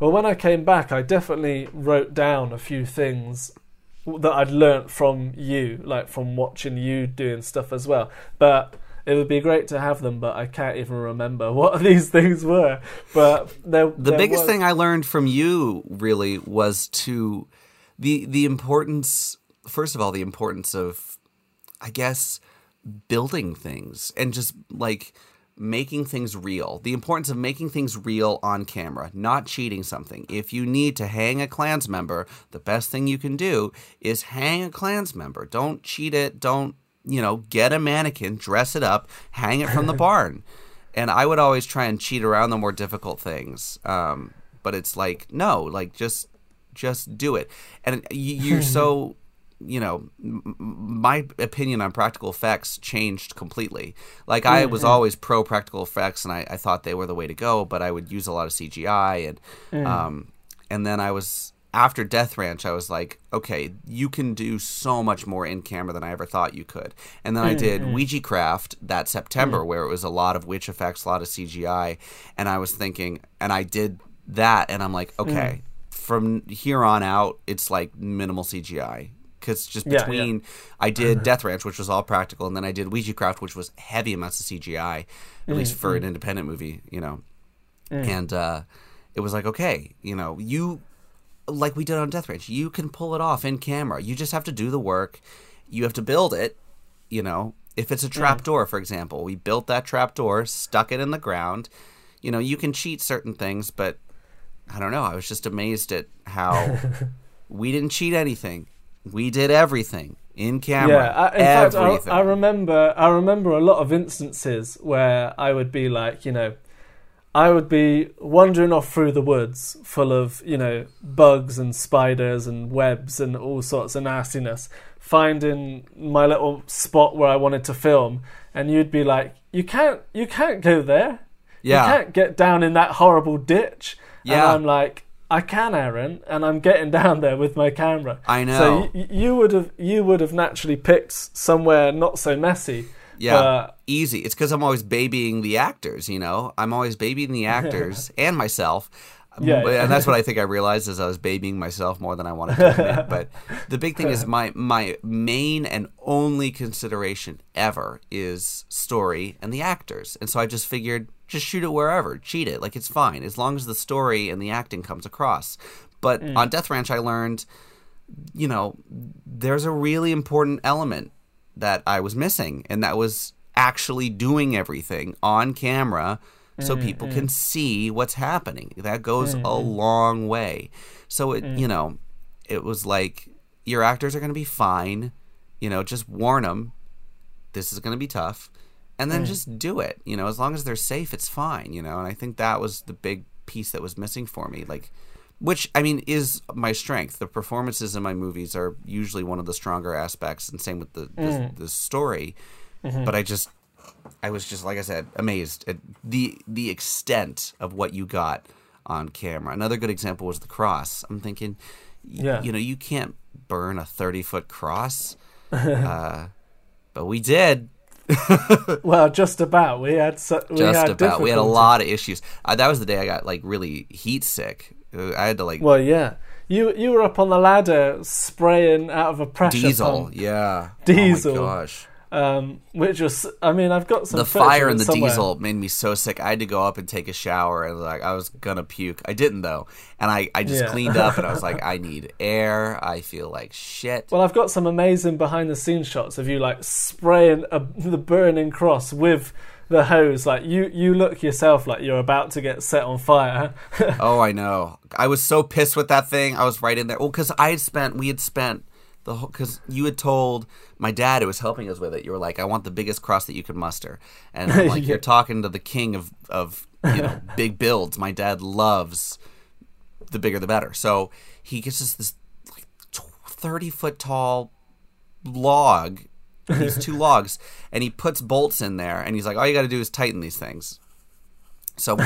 Well, when I came back, I definitely wrote down a few things that I'd learnt from you, like from watching you doing stuff as well. But it would be great to have them, but I can't even remember what these things were. But there, the biggest thing I learned from you really was to the the importance first of all the importance of I guess building things and just like making things real. The importance of making things real on camera, not cheating something. If you need to hang a clans member, the best thing you can do is hang a clans member. Don't cheat it. Don't, you know, get a mannequin, dress it up, hang it from the barn. And I would always try and cheat around the more difficult things. Um, but it's like, no, like just just do it. And you're so you know, m- my opinion on practical effects changed completely. Like I was mm-hmm. always pro practical effects, and I, I thought they were the way to go. But I would use a lot of CGI, and mm. um, and then I was after Death Ranch, I was like, okay, you can do so much more in camera than I ever thought you could. And then I mm, did mm. Ouija Craft that September, where it was a lot of witch effects, a lot of CGI, and I was thinking, and I did that, and I'm like, okay, from here on out, it's like minimal CGI because just Yeah, yeah. between I did mm-hmm. Death Ranch, which was all practical, and then I did Ouija Craft, which was heavy amounts of CGI, at least for an mm-hmm. independent movie, you know. Mm. And uh, it was like, okay, you know, you like we did on Death Ranch, you can pull it off in camera. You just have to do the work. You have to build it, you know. If it's a mm. trap door, for example, we built that trap door, stuck it in the ground. You know, you can cheat certain things, but I don't know. I was just amazed at how we didn't cheat anything. We did everything in camera. Yeah, I, in fact, I. I remember. I remember a lot of instances where I would be like, you know, I would be wandering off through the woods, full of you know bugs and spiders and webs and all sorts of nastiness, finding my little spot where I wanted to film, and you'd be like, "You can't, you can't go there. Yeah. You can't get down in that horrible ditch." Yeah. and I'm like. I can, Aaron, and I'm getting down there with my camera. I know. So y- you would have you would have naturally picked somewhere not so messy. Yeah, but- easy. It's because I'm always babying the actors. You know, I'm always babying the actors and myself. Yeah, yeah. and that's what I think I realized as I was babying myself more than I wanted to admit. but the big thing is my my main and only consideration ever is story and the actors. And so I just figured just shoot it wherever, cheat it, like it's fine as long as the story and the acting comes across. But Mm. on Death Ranch, I learned you know, there's a really important element that I was missing, and that was actually doing everything on camera so mm, people mm. can see what's happening. That goes a mm. long way. So it, you know, it was like your actors are going to be fine. You know, just warn them this is going to be tough, and then just do it. You know, as long as they're safe, it's fine. You know, and I think that was the big piece that was missing for me. Like, which I mean is my strength. The performances in my movies are usually one of the stronger aspects, and same with the the, the story. But I just, I was just like I said, amazed at the the extent of what you got on camera. Another good example was the cross. I'm thinking, Yeah. you know, you can't burn a 30 foot cross. uh, but we did. Well, just about. We had so, we Just had about. We had a lot of issues. Uh, that was the day I got like really heat sick. Uh, I had to like Well, yeah. You you were up on the ladder spraying out of a pressure diesel. pump, Yeah. Diesel. Oh my gosh. Um, which was. I mean, I've got some the fire in the somewhere. diesel made me so sick. I had to go up and take a shower, and like I was gonna puke. I didn't though, and I I just Yeah. cleaned up, and I was like, I need air. I feel like shit. Well, I've got some amazing behind the scenes shots of you like spraying a, the burning cross with the hose. Like you, you look yourself like you're about to get set on fire. oh, I know. I was so pissed with that thing. I was right in there. Well, because I had spent, we had spent the whole, because you had told my dad who was helping us with it. You were like, I want the biggest cross that you can muster, and I'm like, Yeah. you're talking to the king of of you know big builds. My dad loves the bigger the better. So he gets us this like thirty foot tall log, these two logs, and he puts bolts in there, and he's like, all you got to do is tighten these things. So we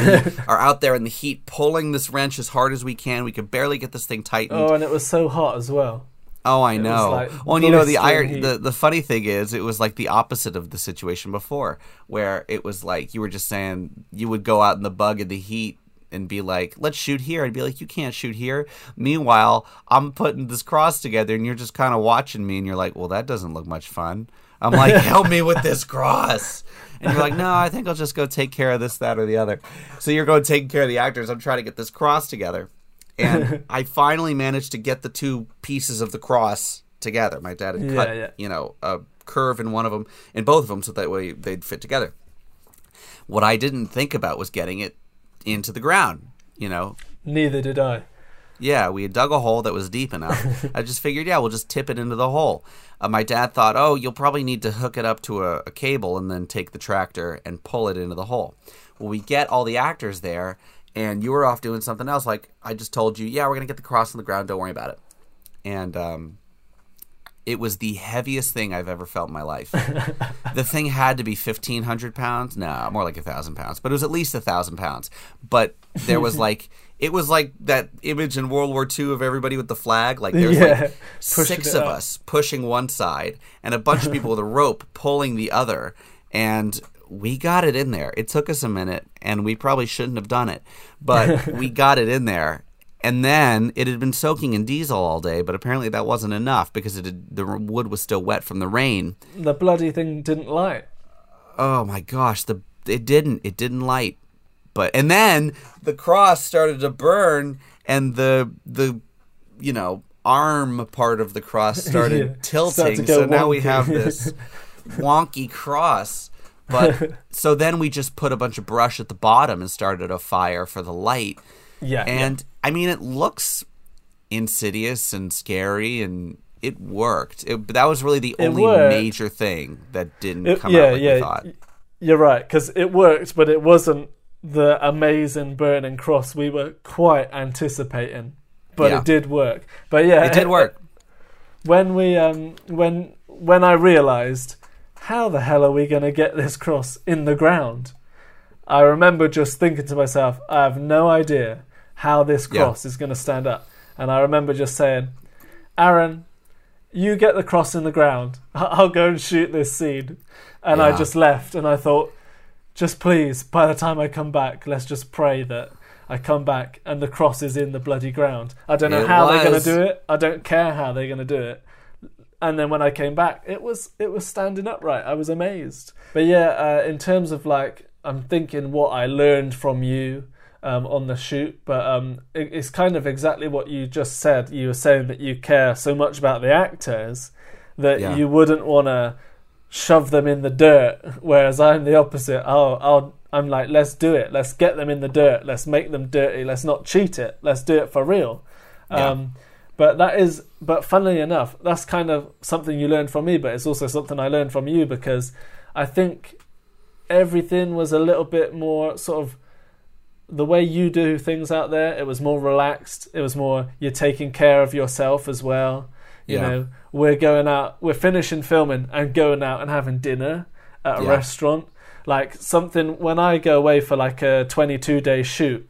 are out there in the heat, pulling this wrench as hard as we can. We could barely get this thing tightened. oh, and it was so hot as well. Oh, I was know. like well, and you know the blistering iron. heat. The the funny thing is, it was like the opposite of the situation before, where it was like you were just saying you would go out in the bug in the heat and be like, "Let's shoot here," and be like, "You can't shoot here." Meanwhile, I'm putting this cross together, and you're just kind of watching me, and you're like, "Well, that doesn't look much fun." I'm like, "Help me with this cross." And you're like, no, I think I'll just go take care of this, that, or the other. So you're going taking care of the actors. I'm trying to get this cross together and I finally managed to get the two pieces of the cross together. My dad had Yeah, cut, yeah. you know, a curve in one of them, in both of them, so that way they'd fit together. What I didn't think about was getting it into the ground. You know, Neither did I. yeah, we had dug a hole that was deep enough. I just figured, yeah, we'll just tip it into the hole. Uh, my dad thought, oh, you'll probably need to hook it up to a, a cable and then take the tractor and pull it into the hole. Well, we get all the actors there, and you were off doing something else. Like I just told you, yeah, we're gonna get the cross on the ground. Don't worry about it. And um, it was the heaviest thing I've ever felt in my life. the thing had to be fifteen hundred pounds. No, more like a thousand pounds. But it was at least a thousand pounds. But there was like it was like that image in World War II of everybody with the flag. Like there's Yeah, like six of up. us pushing one side and a bunch of people with a rope pulling the other. And we got it in there. It took us a minute, and we probably shouldn't have done it, but we got it in there. And then it had been soaking in diesel all day, but apparently that wasn't enough because it had, the wood was still wet from the rain. The bloody thing didn't light. Oh my gosh, the it didn't it didn't light. But and then the cross started to burn and the the you know arm part of the cross started Yeah, tilting. started so now we have this wonky cross. But so then we just put a bunch of brush at the bottom and started a fire for the light. Yeah, And I mean, it looks insidious and scary, and it worked. It, but that was really the It only worked. major thing that didn't It- come yeah, out like yeah. we thought. You're right because it worked, but it wasn't the amazing burning cross we were quite anticipating. But Yeah. it did work. But yeah, It did work. when we um when when I realized how the hell are we going to get this cross in the ground? I remember just thinking to myself, I have no idea how this Yeah. cross is going to stand up. And I remember just saying, Aaron, you get the cross in the ground. I'll go and shoot this scene. And I just left and I thought, just please, by the time I come back, let's just pray that I come back and the cross is in the bloody ground. I don't know It how they're going to do it. I don't care how they're going to do it. And then when I came back, it was it was standing upright. I was amazed. But yeah, uh, in terms of like, I'm thinking what I learned from you um, on the shoot, but um, it, it's kind of exactly what you just said. You were saying that you care so much about the actors that Yeah. you wouldn't want to shove them in the dirt, whereas I'm the opposite. Oh, I'll, I'm like, let's do it. Let's get them in the dirt. Let's make them dirty. Let's not cheat it. Let's do it for real. Yeah. Um, but that is, but funnily enough, that's kind of something you learned from me, but it's also something I learned from you because I think everything was a little bit more sort of the way you do things out there. It was more relaxed. It was more you're taking care of yourself as well. You Yeah. know, we're going out, we're finishing filming and going out and having dinner at a Yeah. restaurant. Like something when I go away for like a 22 day shoot,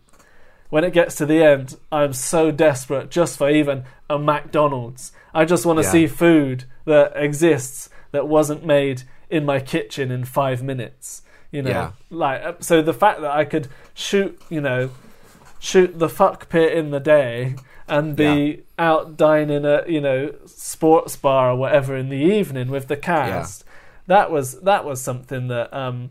when it gets to the end, I'm so desperate just for even a McDonald's. I just want to Yeah. see food that exists that wasn't made in my kitchen in five minutes. You know, Yeah. like uh, so the fact that I could shoot, you know, shoot the fuck pit in the day and be out dining at you know sports bar or whatever in the evening with the cast. That was that was something that um,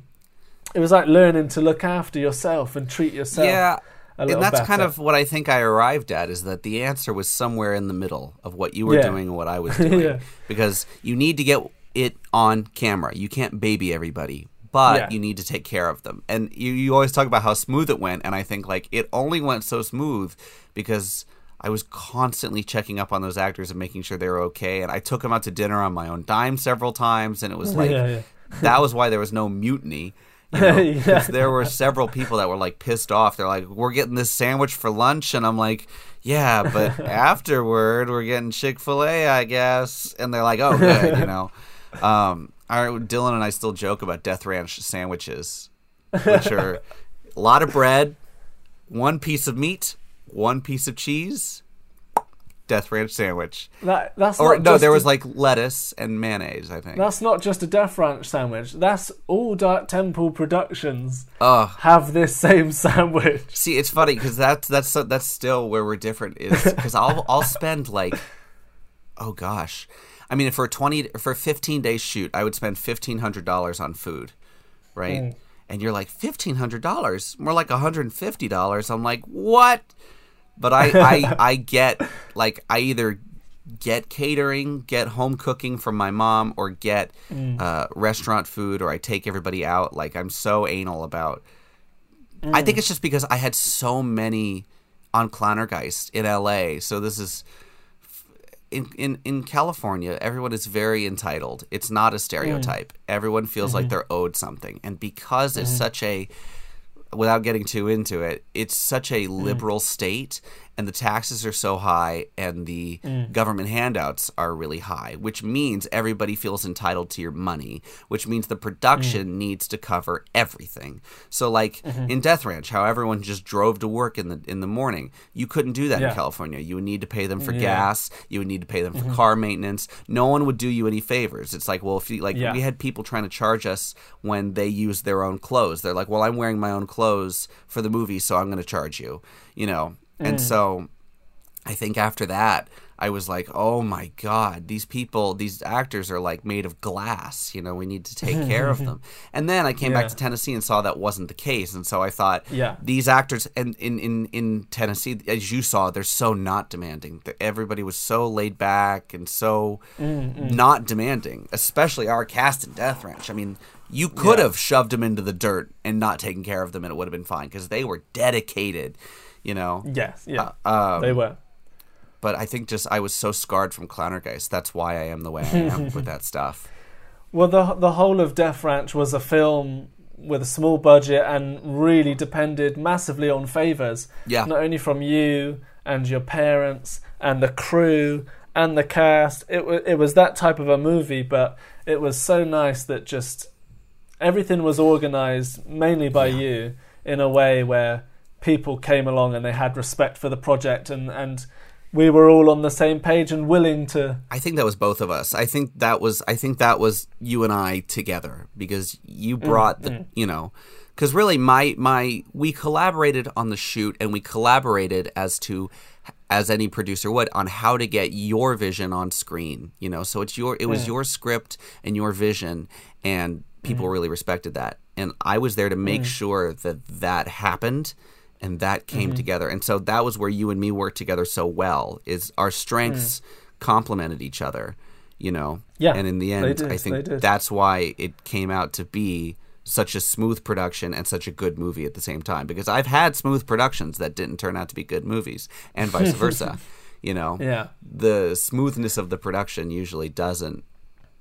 it was like learning to look after yourself and treat yourself. yeah. And that's kind of what I think I arrived at is that the answer was somewhere in the middle of what you were Yeah. doing and what I was doing. Yeah. Because you need to get it on camera. You can't baby everybody, but Yeah. you need to take care of them. And you, you always talk about how smooth it went. And I think like it only went so smooth because I was constantly checking up on those actors and making sure they were okay. And I took them out to dinner on my own dime several times. And it was like, that was why there was no mutiny. You know, Yeah. there were several people that were like pissed off. They're like, "We're getting this sandwich for lunch," and I'm like, "Yeah, but afterward, we're getting Chick Fil A, I guess." And they're like, "Oh, good," you know. Um, our, Dylan and I still joke about Death Ranch sandwiches, which are a lot of bread, one piece of meat, one piece of cheese, Death Ranch sandwich. That, that's Or not no, there a- was like lettuce and mayonnaise. I think. That's not just a Death Ranch sandwich. That's all Dark Temple Productions Ugh. have this same sandwich. See, it's funny because that's that's that's still where we're different. Is because I'll I'll spend like, oh gosh, I mean, for a twenty for a fifteen day shoot, I would spend fifteen hundred dollars on food, right? Hmm. And you're like fifteen hundred dollars, more like hundred and fifty dollars. I'm like, what? But I I I get like I either get catering, get home cooking from my mom, or get mm. uh, restaurant food, or I take everybody out. Like I'm so anal about I think mm. it's just because I had so many on Clowntergeist in LA. So this is in in in California, everyone is very entitled. It's not a stereotype. Mm. Everyone feels like mm-hmm. they're owed something. And because it's mm-hmm. such a without getting too into it, it's such a liberal state and the taxes are so high and the mm. government handouts are really high, which means everybody feels entitled to your money, which means the production mm. needs to cover everything. So like mm-hmm. in Death Ranch, how everyone just drove to work in the in the morning, you couldn't do that Yeah. in California. You would need to pay them for Yeah. gas, you would need to pay them for mm-hmm. car maintenance. No one would do you any favors. It's like, well, if you like Yeah. we had people trying to charge us when they used their own clothes. They're like, "Well, I'm wearing my own clothes for the movie, so I'm going to charge you." You know. And mm. so I think after that, I was like, "Oh my god, these people, these actors are like made of glass. You know, we need to take care of them." And then I came Yeah. back to Tennessee and saw that wasn't the case, and so I thought, Yeah. these actors and in, in in Tennessee, as you saw, they're so not demanding. That Everybody was so laid back and so mm-hmm. not demanding, especially our cast in Death Ranch. I mean, you could Yeah. have shoved them into the dirt and not taken care of them, and it would have been fine because they were dedicated. You know, Yes, yeah, Uh, um, they were. but I think just I was so scarred from Clowntergeist. That's why I am the way I am with that stuff. Well, the the whole of Death Ranch was a film with a small budget and really depended massively on favors. Yeah. Not only from you and your parents and the crew and the cast. It was it was that type of a movie, but it was so nice that just everything was organized mainly by you in a way where people came along and they had respect for the project and and we were all on the same page and willing to I think that was both of us. I think that was I think that was you and I together because you mm, brought the mm. you know because really my my we collaborated on the shoot and we collaborated as to as any producer would on how to get your vision on screen you know? So it's your it was mm. your script and your vision and people really respected that. And I was there to make sure that that happened and that came together. And so that was where you and me worked together so well is our strengths complemented each other you know? Yeah, and in the end did, i think that's why it came out to be such a smooth production and such a good movie at the same time because i've had smooth productions that didn't turn out to be good movies and vice versa you know? Yeah. the smoothness of the production usually doesn't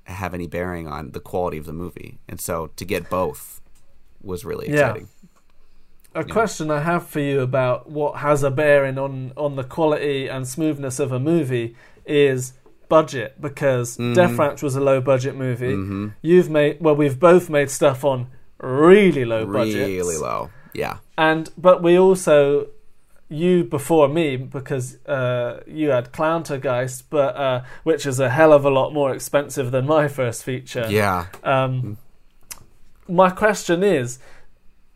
have any bearing on the quality of the movie and so to get both was really Yeah. A question I have for you about what has a bearing on on the quality and smoothness of a movie is budget because Mm-hmm. Death Ranch was a low budget movie. You've made well, we've both made stuff on really low budget, really low yeah and but we also you before me because uh, you had Clowntergeist, but uh, which is a hell of a lot more expensive than my first feature. Yeah. Um, my question is,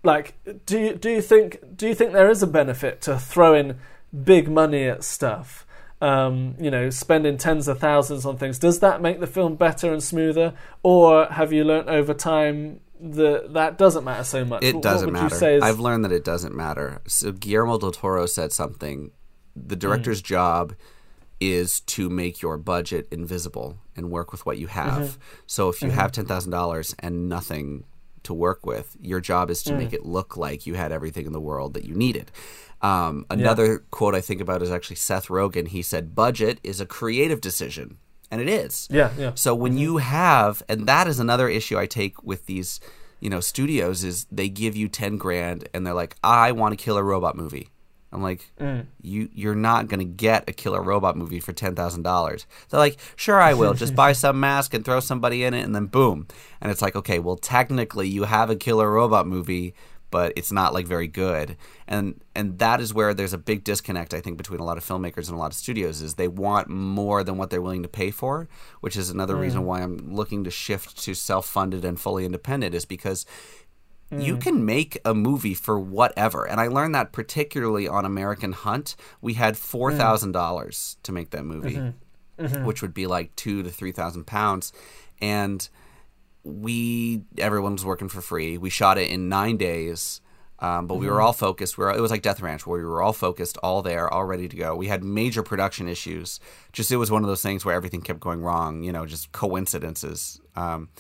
like, do you do you think do you think there is a benefit to throwing big money at stuff? Um, you know, spending tens of thousands on things. Does that make the film better and smoother, or have you learnt over time that that doesn't matter so much? It doesn't matter. Is, I've learned that it doesn't matter. So Guillermo del Toro said something. The Mm. director's job is to make your budget invisible and work with what you have. Mm-hmm. So if you have ten thousand dollars and nothing to work with, your job is to Mm. make it look like you had everything in the world that you needed. Um, another quote I think about is actually Seth Rogen. He said, "Budget is a creative decision," and it is. yeah, yeah, So when you have, and that is another issue I take with these, you know, studios is they give you ten grand and they're like, I want to kill a robot movie. I'm like, mm. you you're not gonna get a killer robot movie for ten thousand dollars. They're like, sure I will. Just buy some mask and throw somebody in it, and then boom. And it's like, okay, well technically you have a killer robot movie, but it's not like very good. And and that is where there's a big disconnect I think between a lot of filmmakers and a lot of studios is they want more than what they're willing to pay for, which is another reason mm. why I'm looking to shift to self-funded and fully independent is because you hmm. can make a movie for whatever. And I learned that particularly on American Hunt. We had hmm. $4,000 to make that movie, mm-hmm. Mm-hmm. which would be like two to three thousand pounds. And we everyone was working for free. We shot it in nine days. Um, but we were mm-hmm. all focused. We were, it was like Death Ranch, where we were all focused, all there, all ready to go. We had major production issues. Just it was one of those things where everything kept going wrong. You know, just coincidences. Um,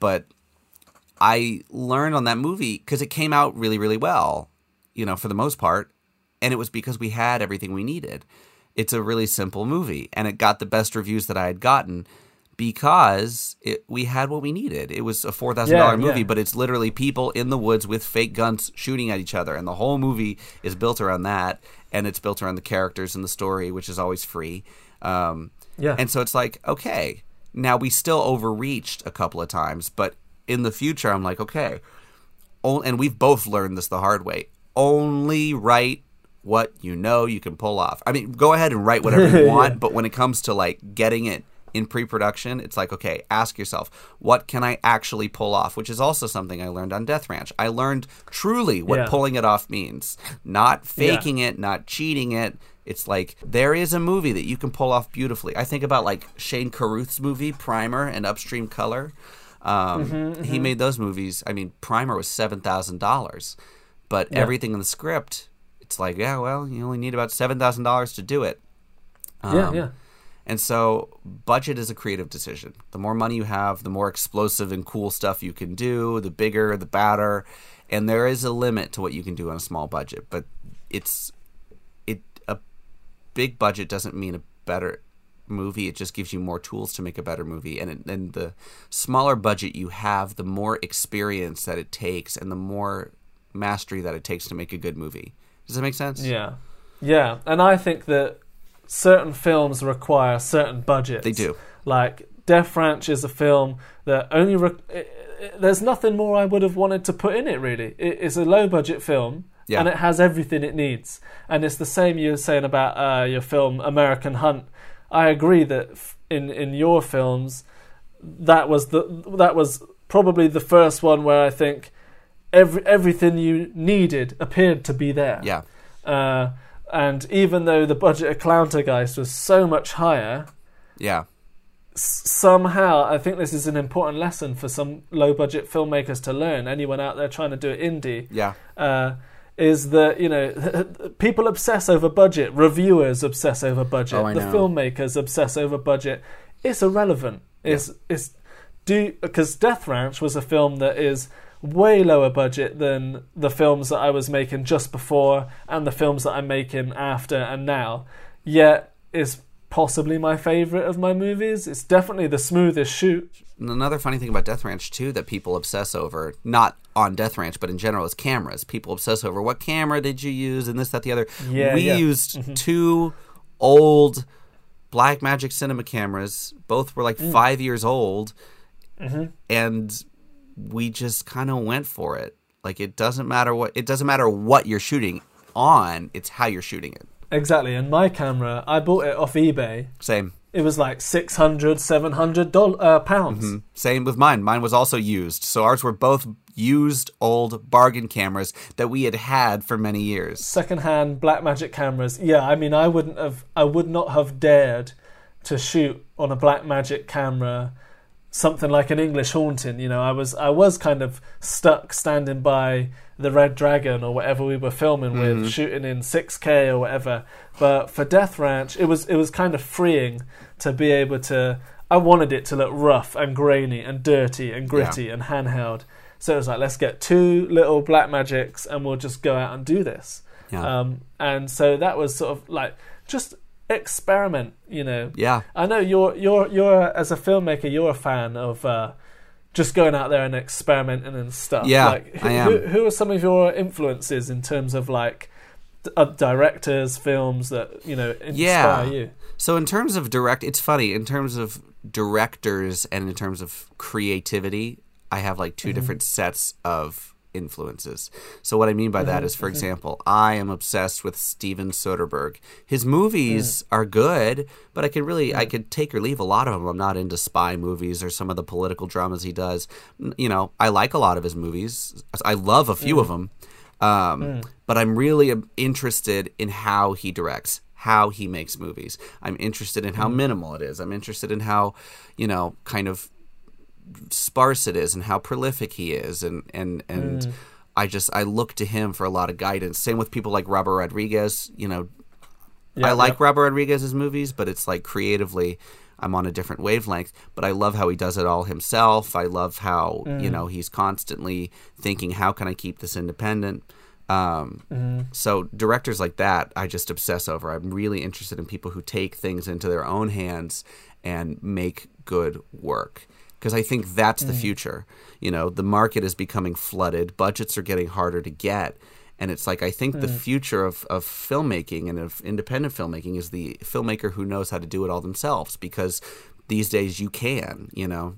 but I learned on that movie because it came out really, really well, you know, for the most part. And it was because we had everything we needed. It's a really simple movie, and it got the best reviews that I had gotten because it, we had what we needed. It was a four thousand Yeah, dollar movie, yeah. but it's literally people in the woods with fake guns shooting at each other, and the whole movie is built around that, and it's built around the characters and the story, which is always free. Um, Yeah. and so it's like, okay, now we still overreached a couple of times, but in the future, I'm like, okay, o- and we've both learned this the hard way. Only write what you know you can pull off. I mean, go ahead and write whatever you want, but when it comes to like getting it in pre-production, it's like, okay, ask yourself, what can I actually pull off? Which is also something I learned on Death Ranch. I learned truly what Yeah. pulling it off means. Not faking it, not cheating it. It's like there is a movie that you can pull off beautifully. I think about like Shane Carruth's movie Primer and Upstream Color. Um, He made those movies. I mean, Primer was seven thousand dollars, but everything in the script, it's like, yeah, well, you only need about seven thousand dollars to do it. yeah, Um, yeah. And so, budget is a creative decision. The more money you have, the more explosive and cool stuff you can do, the bigger, the badder. And there is a limit to what you can do on a small budget, but it's it a big budget doesn't mean a better movie. It just gives you more tools to make a better movie. And it, and the smaller budget you have, the more experience that it takes, and the more mastery that it takes to make a good movie. Does that make sense? Yeah, yeah, and I think that certain films require certain budgets. They do. Like Death Ranch is a film that only. Re- it, it, there's nothing more I would have wanted to put in it. Really, it, it's a low budget film. Yeah. And it has everything it needs, and it's the same you were saying about uh, your film American Hunt. I agree that in in your films, that was the that was probably the first one where I think every everything you needed appeared to be there. Yeah. Uh, and even though the budget of Clowntergeist was so much higher, Yeah. s- somehow I think this is an important lesson for some low budget filmmakers to learn. Anyone out there trying to do it indie, Yeah. uh, is that you know people obsess over budget, reviewers obsess over budget, Oh, the know. filmmakers obsess over budget. It's irrelevant. It's it's do because Death Ranch was a film that is way lower budget than the films that I was making just before and the films that I'm making after and now. Yet is possibly my favorite of my movies. It's definitely the smoothest shoot. Another funny thing about Death Ranch too that people obsess over, not on Death Ranch, but in general, is cameras. People obsess over what camera did you use and this, that, the other. Yeah, we yeah. used mm-hmm. two old Blackmagic Cinema cameras. Both were like mm. five years old, mm-hmm. and we just kind of went for it. Like it doesn't matter what it doesn't matter what you're shooting. on; it's how you're shooting it. Exactly. And my camera, I bought it off eBay. Same. It was like 600, 700 doll- uh, pounds. Same with mine. Mine was also used. So ours were both used old bargain cameras that we had had for many years. Secondhand Blackmagic cameras. Yeah, I mean, I wouldn't have, I would not have dared to shoot on a Blackmagic camera something like an English haunting. You know, I was, I was kind of stuck standing by the Red Dragon or whatever we were filming with, shooting in 6K or whatever. But for Death Ranch, it was, it was kind of freeing to be able to. I wanted it to look rough and grainy and dirty and gritty and handheld. So it was like, let's get two little Blackmagics and we'll just go out and do this. Yeah. Um, and so that was sort of like just experiment, you know. Yeah. I know you're you're you're as a filmmaker, you're a fan of uh, just going out there and experimenting and stuff. Yeah, like, who, I am. Who, who are some of your influences in terms of like uh, directors, films that you know inspire Yeah. you? So in terms of direct, it's funny in terms of directors and in terms of creativity. I have like 2 different sets of influences. So what I mean by that mm-hmm, is, for mm-hmm. example, I am obsessed with Steven Soderbergh. His movies mm. are good, but I could really I mm. could take or leave a lot of them. I'm not into spy movies or some of the political dramas he does. You know, I like a lot of his movies. I love a few mm. of them. Um, But I'm really um, interested in how he directs, how he makes movies. I'm interested in how minimal it is. I'm interested in how, you know, kind of sparse it is and how prolific he is and and and mm. I just I look to him for a lot of guidance. Same with people like Robert Rodriguez, you know, I like Robert Rodriguez's movies, but it's like creatively I'm on a different wavelength, but I love how he does it all himself. I love how, you know, mm. he's constantly thinking how can I keep this independent? Um, mm-hmm. so directors like that, I just obsess over. I'm really interested in people who take things into their own hands and make good work because I think that's the mm. future. You know, the market is becoming flooded, budgets are getting harder to get. And it's like I think the mm. future of, of filmmaking and of independent filmmaking is the filmmaker who knows how to do it all themselves because these days you can, you know.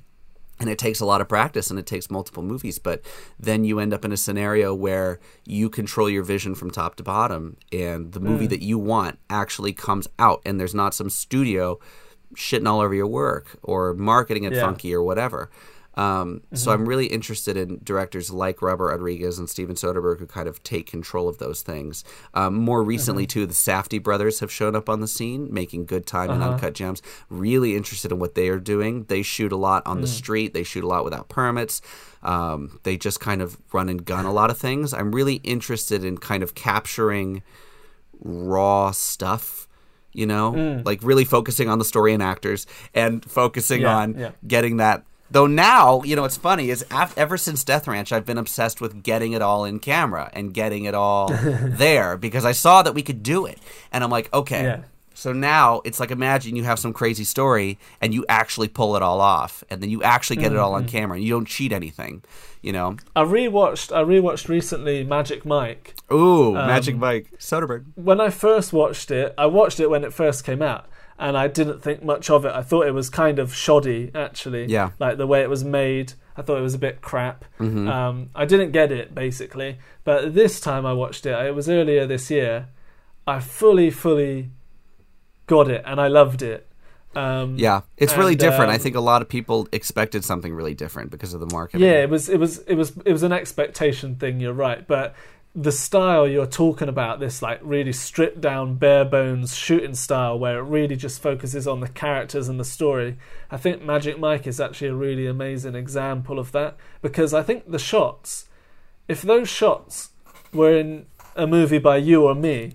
And it takes a lot of practice and it takes multiple movies, but then you end up in a scenario where you control your vision from top to bottom and the movie mm. that you want actually comes out and there's not some studio shitting all over your work or marketing it Yeah. funky or whatever. Um, So I'm really interested in directors like Robert Rodriguez and Steven Soderbergh who kind of take control of those things. Um, more recently, too, the Safdie brothers have shown up on the scene, making good time and uncut gems. Really interested in what they are doing. They shoot a lot on the street. They shoot a lot without permits. Um, they just kind of run and gun a lot of things. I'm really interested in kind of capturing raw stuff you know mm. like really focusing on the story and actors and focusing Yeah, on yeah. getting that though now you know what's funny is af- ever since death ranch i've been obsessed with getting it all in camera and getting it all there because i saw that we could do it and i'm like okay Yeah. So now it's like imagine you have some crazy story and you actually pull it all off and then you actually get it all Mm-hmm. on camera and you don't cheat anything you know I rewatched. I rewatched recently Magic Mike. ooh Um, magic mike soderbergh When I first watched it, I watched it when it first came out, and I didn't think much of it. I thought it was kind of shoddy, actually. Yeah. Like the way it was made, I thought it was a bit crap. Um, I didn't get it basically, but this time I watched it. It was earlier this year. I fully, fully got it, and I loved it. Um, Yeah, it's really And, different. I um, think a lot of people expected something really different because of the marketing. Yeah, it was it was it was it was an expectation thing. You're right, but the style you're talking about, this like really stripped down, bare bones shooting style, where it really just focuses on the characters and the story. I think Magic Mike is actually a really amazing example of that because I think the shots, if those shots were in a movie by you or me.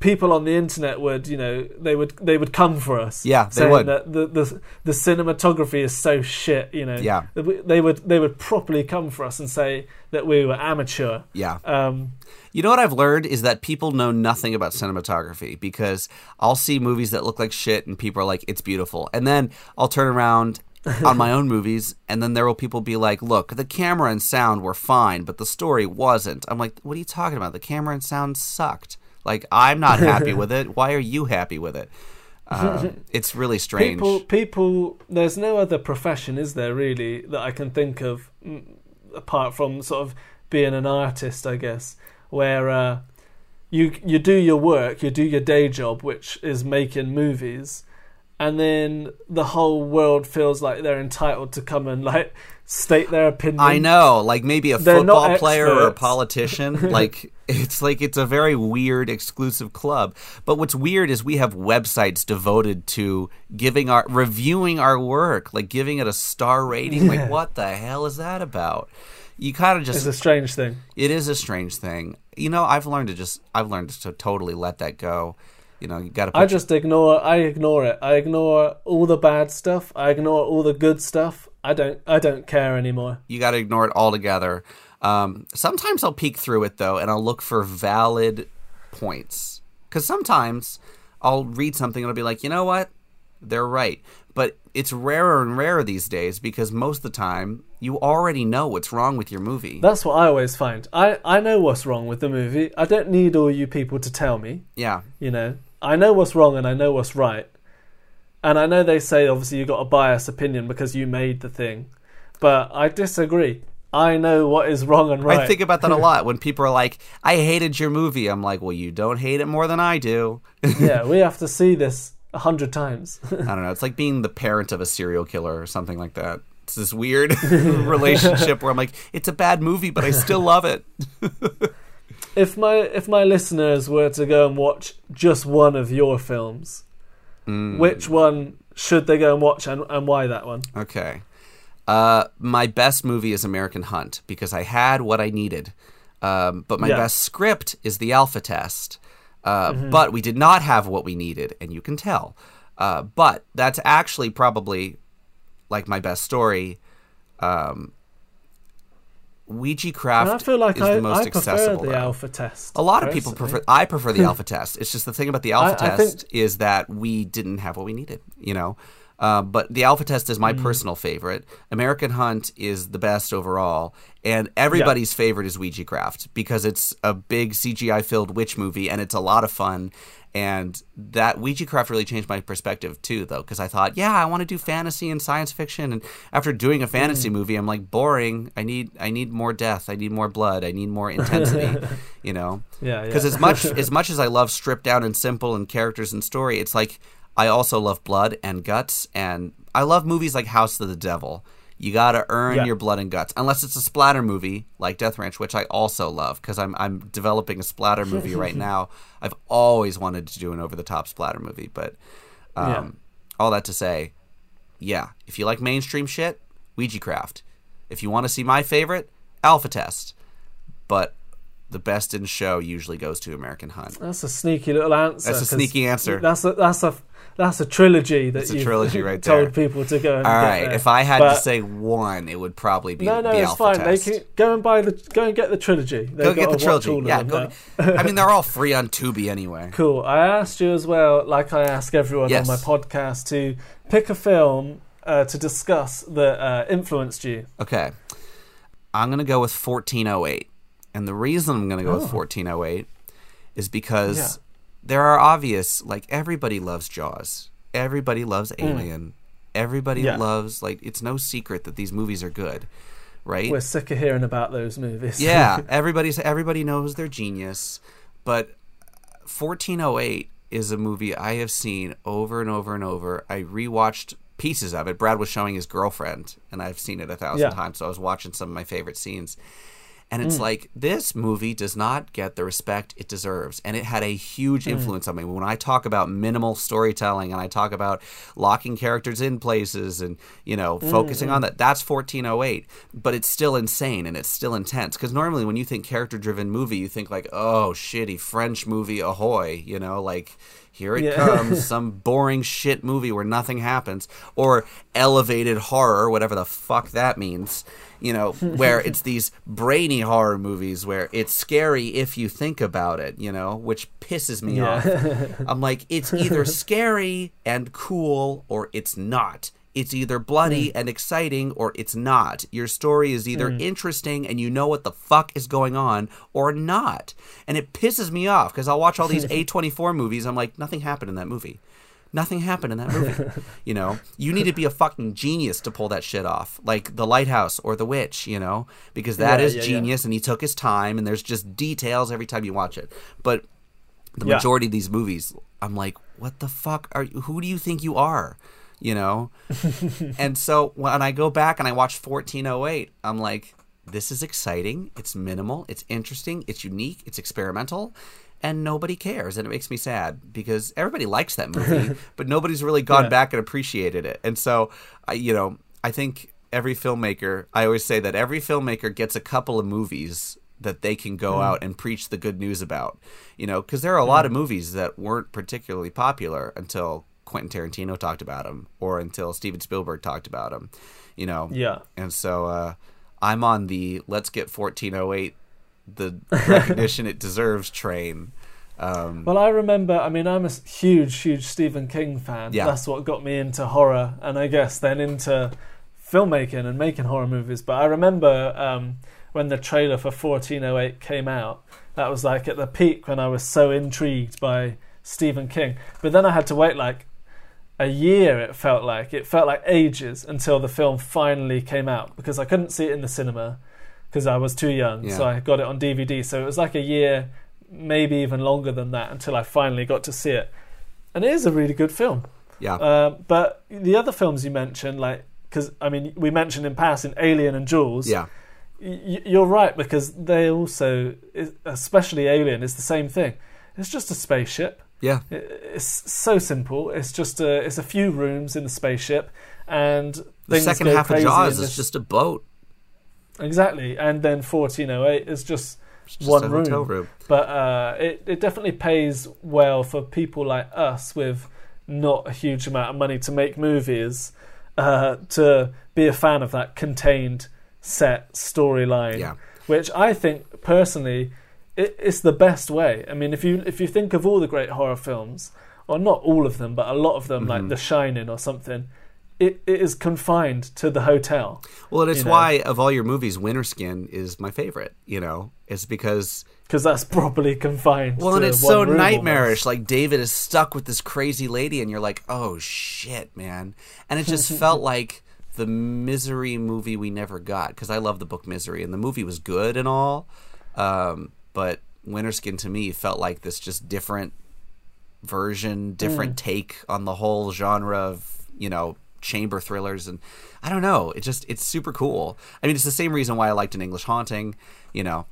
People on the internet would, you know, they would they would come for us. Yeah, they saying would. That the, the the cinematography is so shit, you know. Yeah. They would they would properly come for us and say that we were amateur. Yeah. Um, You know what I've learned is that people know nothing about cinematography because I'll see movies that look like shit and people are like, it's beautiful. And then I'll turn around on my own movies and then there will people be like, look, the camera and sound were fine, but the story wasn't. I'm like, what are you talking about? The camera and sound sucked. Like, I'm not happy with it. Why are you happy with it? Um, it's really strange. people people there's no other profession is there really that I can think of mm, apart from sort of being an artist, I guess, where uh, you you do your work, you do your day job, which is making movies, and then the whole world feels like they're entitled to come and like state their opinion. I know, like maybe a They're football player or a politician. like it's like it's a very weird exclusive club. But what's weird is we have websites devoted to giving our reviewing our work, like giving it a star rating. Like what the hell is that about? You kind of just It's a strange thing. it is a strange thing. You know, I've learned to just I've learned to totally let that go. You know, you got to I just ignore. I ignore it. I ignore all the bad stuff. I ignore all the good stuff. I don't. I don't care anymore. you got to ignore it altogether. Um, sometimes I'll peek through it though, and I'll look for valid points. Because sometimes I'll read something and I'll be like, you know what, they're right. But it's rarer and rarer these days because most of the time you already know what's wrong with your movie. That's what I always find. I I know what's wrong with the movie. I don't need all you people to tell me. yeah, You know, I know what's wrong and I know what's right. And I know they say obviously you got a biased opinion because you made the thing, but I disagree. I know what is wrong and right. I think about that a lot when people are like, "I hated your movie." I'm like, "Well, you don't hate it more than I do." yeah, we have to see this a hundred times. I don't know. It's like being the parent of a serial killer or something like that. It's this weird relationship where I'm like, it's a bad movie, but I still love it. if my if my listeners were to go and watch just one of your films, Mm. which one should they go and watch and, and why that one? Okay. Uh, my best movie is American Hunt because I had what I needed. Um, but my Yeah. best script is The Alpha Test. Uh, But we did not have what we needed, and you can tell. Uh, but that's actually probably like my best story. Um, Ouija Craft And I feel like is I, the most I prefer accessible. the though. alpha test. A lot of people prefer. I prefer the alpha test. It's just the thing about the alpha I- I test think- is that we didn't have what we needed. You know, uh, but the alpha test is my Mm. personal favorite. American Hunt is the best overall, and everybody's favorite is Ouija Craft because it's a big CGI filled witch movie and it's a lot of fun. And that Ouija Craft really changed my perspective too, though, because I thought, yeah, I want to do fantasy and science fiction. And after doing a fantasy Mm. movie, I'm like, boring. I need, I need more death. I need more blood. I need more intensity. you know, Yeah, because yeah. as much as much as I love stripped down and simple and characters and story, it's like I also love blood and guts, and I love movies like House of the Devil. You gotta earn Yeah. your blood and guts, unless it's a splatter movie like Death Ranch, which I also love because I'm I'm developing a splatter movie right now. I've always wanted to do an over the top splatter movie, but um, Yeah. all that to say, yeah, if you like mainstream shit, Ouija Craft. If you want to see my favorite, Alpha Test. But the best in show usually goes to American Hunt. That's a sneaky little answer. That's a sneaky answer. That's a that's a that's a trilogy that you've trilogy right told there. people to go. And All right, if I had But- to say one, it would probably be no, no, it's fine. Test. They can go and buy the go and get the trilogy. They've go get the trilogy. Yeah, go. I mean, they're all free on Tubi anyway. Cool. I asked you as well, like I ask everyone Yes. on my podcast, to pick a film uh, to discuss that uh, influenced you. Okay. I'm going to go with 1408. And the reason I'm going to go Oh. with 1408 is because Yeah. there are obvious, like, everybody loves Jaws. Everybody loves Alien. Everybody Mm. Yeah. loves, like, it's no secret that these movies are good, right? We're sick of hearing about those movies. yeah, everybody's everybody knows they're genius, but 1408 is a movie I have seen over and over and over. I rewatched pieces of it. Brad was showing his girlfriend, and I've seen it a thousand Yeah. times. So I was watching some of my favorite scenes. And Mm. it's like this movie does not get the respect it deserves, and it had a huge Mm. influence on me. When I talk about minimal storytelling and I talk about locking characters in places and you know Mm, focusing on that, that's 1408. But it's still insane and it's still intense because normally when you think character-driven movie, you think like, oh, shitty French movie, ahoy, you know, like here it Yeah. comes, some boring shit movie where nothing happens, or elevated horror, whatever the fuck that means, you know, where it's these brainy horror movies where it's scary if you think about it, you know, which pisses me Yeah. off. I'm like, it's either scary and cool or it's not. It's either bloody and exciting or it's not. Your story is either mm. interesting and you know what the fuck is going on or not. And it pisses me off because I'll watch all these A24 movies. I'm like, nothing happened in that movie. Nothing happened in that movie. you know, you need to be a fucking genius to pull that shit off, like The Lighthouse or The Witch. You know, because that Yeah, is yeah, yeah. genius, and he took his time, and there's just details every time you watch it. But the Yeah. majority of these movies, I'm like, what the fuck are you? Who do you think you are? You know, and so when I go back and I watch 1408, I'm like, this is exciting. It's minimal. It's interesting. It's unique. It's experimental. And nobody cares. And it makes me sad because everybody likes that movie, but nobody's really gone Yeah. back and appreciated it. And so, I, you know, I think every filmmaker, I always say that every filmmaker gets a couple of movies that they can go out and preach the good news about. You know, because there are a lot of movies that weren't particularly popular until Quentin Tarantino talked about them or until Steven Spielberg talked about them. You know, Yeah. and so uh, I'm on the let's get 1408 the recognition it deserves train. Um, Well, I remember. I mean, I'm a huge, huge Stephen King fan. Yeah. That's what got me into horror, and I guess then into filmmaking and making horror movies. But I remember um, when the trailer for 1408 came out. That was like at the peak when I was so intrigued by Stephen King. But then I had to wait like a year. It felt like it felt like ages until the film finally came out because I couldn't see it in the cinema because I was too young. So I got it on DVD. So it was like a year, maybe even longer than that, until I finally got to see it. And it is a really good film. yeah, Um, but the other films you mentioned, like, because I mean, we mentioned in passing Alien and Jaws. yeah, Y- you're right because they also, especially Alien, is the same thing. It's just a spaceship. yeah, It's so simple. It's just a, it's a few rooms in the spaceship, and the second half of Jaws is just a boat, exactly. And then 1408 is just just one room. room. but uh, it it definitely pays well for people like us with not a huge amount of money to make movies uh, to be a fan of that contained set storyline. Yeah. Which I think personally, it, it's the best way. I mean, if you if you think of all the great horror films, or not all of them, but a lot of them, Mm-hmm. like The Shining or something, it, it is confined to the hotel. Well, and it's you know. why of all your movies, Winterskin is my favorite. You know, it's because Because that's properly confined. well, and it's so nightmarish. almost. Like David is stuck with this crazy lady, and you're like, oh shit, man. And it just felt like the Misery movie we never got because I love the book Misery, and the movie was good and all, um, but Winterskin to me felt like this just different version, different take on the whole genre of you know chamber thrillers, and I don't know. It just it's super cool. I mean, it's the same reason why I liked an English Haunting, you know.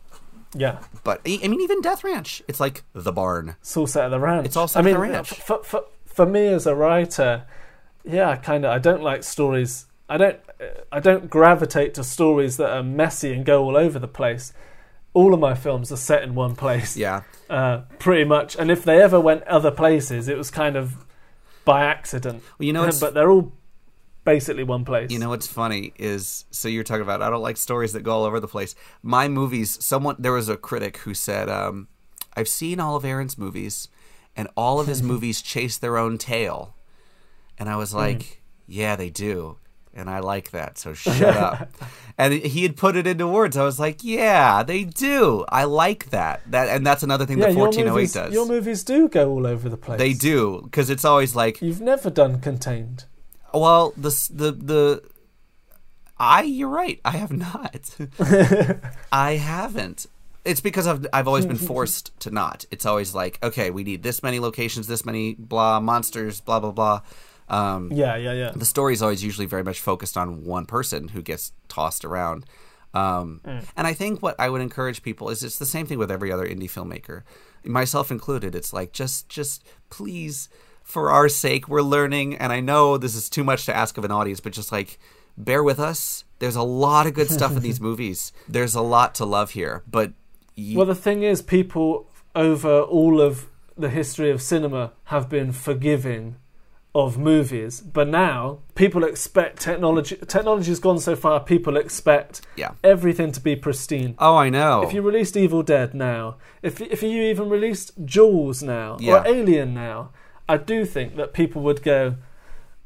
yeah. But I mean, even Death Ranch, it's like the barn. It's all set at the ranch. It's all set I at mean, the ranch. For, for, for me as a writer, yeah, kind of. I don't like stories. I don't. I don't gravitate to stories that are messy and go all over the place. All of my films are set in one place, Yeah, uh, pretty much. And if they ever went other places, it was kind of by accident. Well, you know, but they're all basically one place. You know what's funny is so you're talking about I don't like stories that go all over the place. My movies, someone there was a critic who said, um, "I've seen all of Aaron's movies, and all of his movies chase their own tail," and I Hmm. was like, "Yeah, they do." And I like that, so shut up. And he had put it into words. I was like, "Yeah, they do. I like that." That, and that's another thing yeah, that 1408 movies, does. your movies do go all over the place. they do because it's always like, You've never done contained. Well, the the the I you're right. I have not. I haven't. It's because I've I've always been forced to not. It's always like, okay, we need this many locations, this many blah monsters, blah blah blah. Um, Yeah, yeah, yeah. the story is always usually very much focused on one person who gets tossed around. Um, And I think what I would encourage people is it's the same thing with every other indie filmmaker, myself included. It's like just just please, for our sake, we're learning, and I know this is too much to ask of an audience, but just like bear with us. There's a lot of good stuff in these movies. There's a lot to love here, but you, Well, the thing is, people over all of the history of cinema have been forgiving of movies, but now people expect technology. Technology's gone so far. People expect yeah. everything to be pristine. Oh, I know. If you released Evil Dead now, if if you even released Jaws now Yeah. or Alien now, I do think that people would go,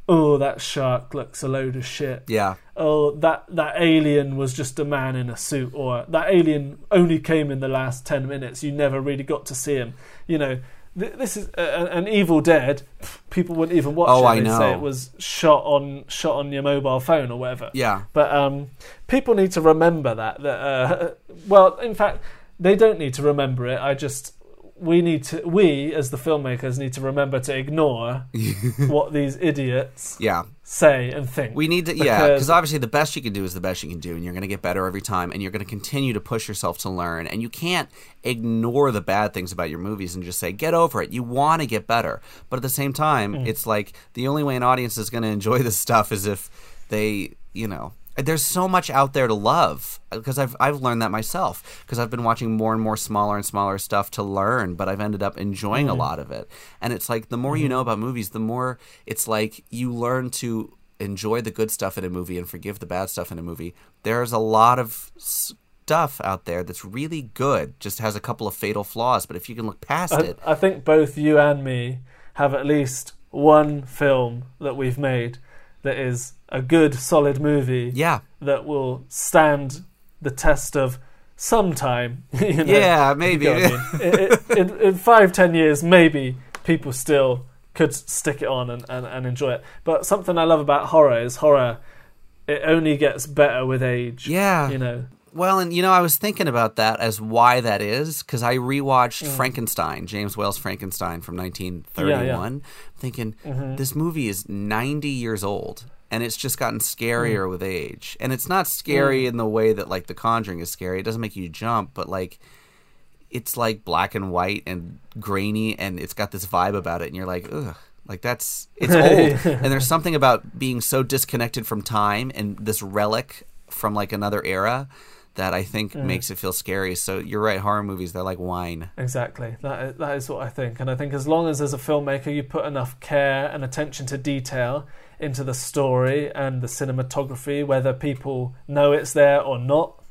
"Oh, that shark looks a load of shit." yeah. oh that that alien was just a man in a suit or that alien only came in the last 10 minutes you never really got to see him you know th- this is an Evil Dead. People wouldn't even watch Oh, it. I They'd say it was shot on shot on your mobile phone or whatever. Yeah. But um, people need to remember that. That uh, well, in fact, they don't need to remember it. I just we need to we as the filmmakers need to remember to ignore what these idiots Yeah. say and think. We need to, yeah, Because- because obviously the best you can do is the best you can do, and you're going to get better every time, and you're going to continue to push yourself to learn, and you can't ignore the bad things about your movies and just say get over it. You want to get better, but at the same time, Mm. it's like the only way an audience is going to enjoy this stuff is if they, you know. There's so much out there to love because I've I've learned that myself because I've been watching more and more smaller and smaller stuff to learn, but I've ended up enjoying a mm-hmm. lot of it. And it's like the more you mm-hmm. know about movies, the more it's like you learn to enjoy the good stuff in a movie and forgive the bad stuff in a movie. There's a lot of stuff out there that's really good, just has a couple of fatal flaws. But if you can look past I, it, I think both you and me have at least one film that we've made that is a good, solid movie yeah, that will stand the test of some time. you know, Yeah, if you maybe. I mean. in, in, in five, ten years, maybe people still could stick it on and, and, and enjoy it. But something I love about horror is horror. It only gets better with age. Yeah. you know. Well, and you know, I was thinking about that as why that is because I rewatched Mm. Frankenstein, James Whale's Frankenstein from 1931, thinking Mm-hmm. this movie is 90 years old and it's just gotten scarier Mm. with age. And it's not scary in the way that like The Conjuring is scary. It doesn't make you jump, but like it's like black and white and grainy and it's got this vibe about it and you're like, ugh. Like that's it's old, and there's something about being so disconnected from time and this relic from like another era that I think makes it feel scary. So you're right, horror movies they're like wine. Exactly. That is, that is what I think. And I think as long as as a filmmaker you put enough care and attention to detail into the story and the cinematography, whether people know it's there or not,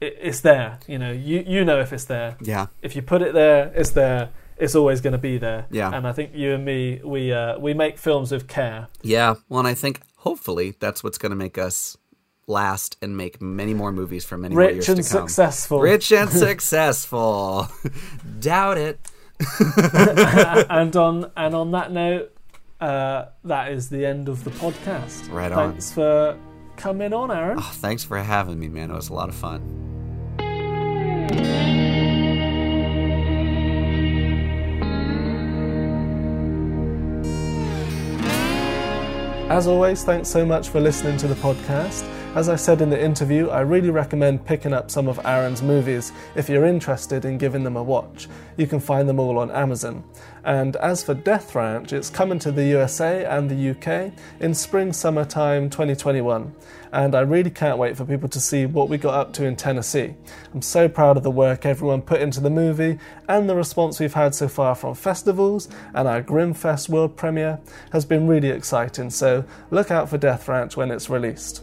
it, it's there. You know, you you know if it's there. Yeah, If you put it there, it's there. It's always going to be there. Yeah. And I think you and me, we uh, we make films with care. yeah. Well, and I think hopefully that's what's going to make us last and make many more movies for many more years Rich and to come. successful. Rich and successful. Doubt it. and on and on that note, uh, that is the end of the podcast. Right on. Thanks for coming on, Aaron. Oh, thanks for having me, man. It was a lot of fun. As always, thanks so much for listening to the podcast. As I said in the interview, I really recommend picking up some of Aaron's movies if you're interested in giving them a watch. You can find them all on Amazon. And as for Death Ranch, it's coming to the USA and the UK in spring summertime 2021. And I really can't wait for people to see what we got up to in Tennessee. I'm so proud of the work everyone put into the movie and the response we've had so far from festivals and our Grimfest world premiere has been really exciting. So look out for Death Ranch when it's released.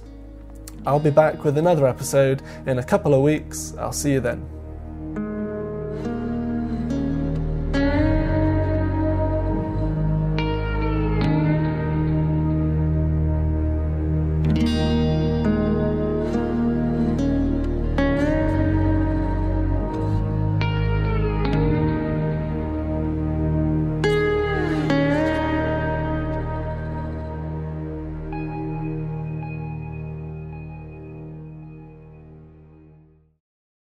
I'll be back with another episode in a couple of weeks. I'll see you then.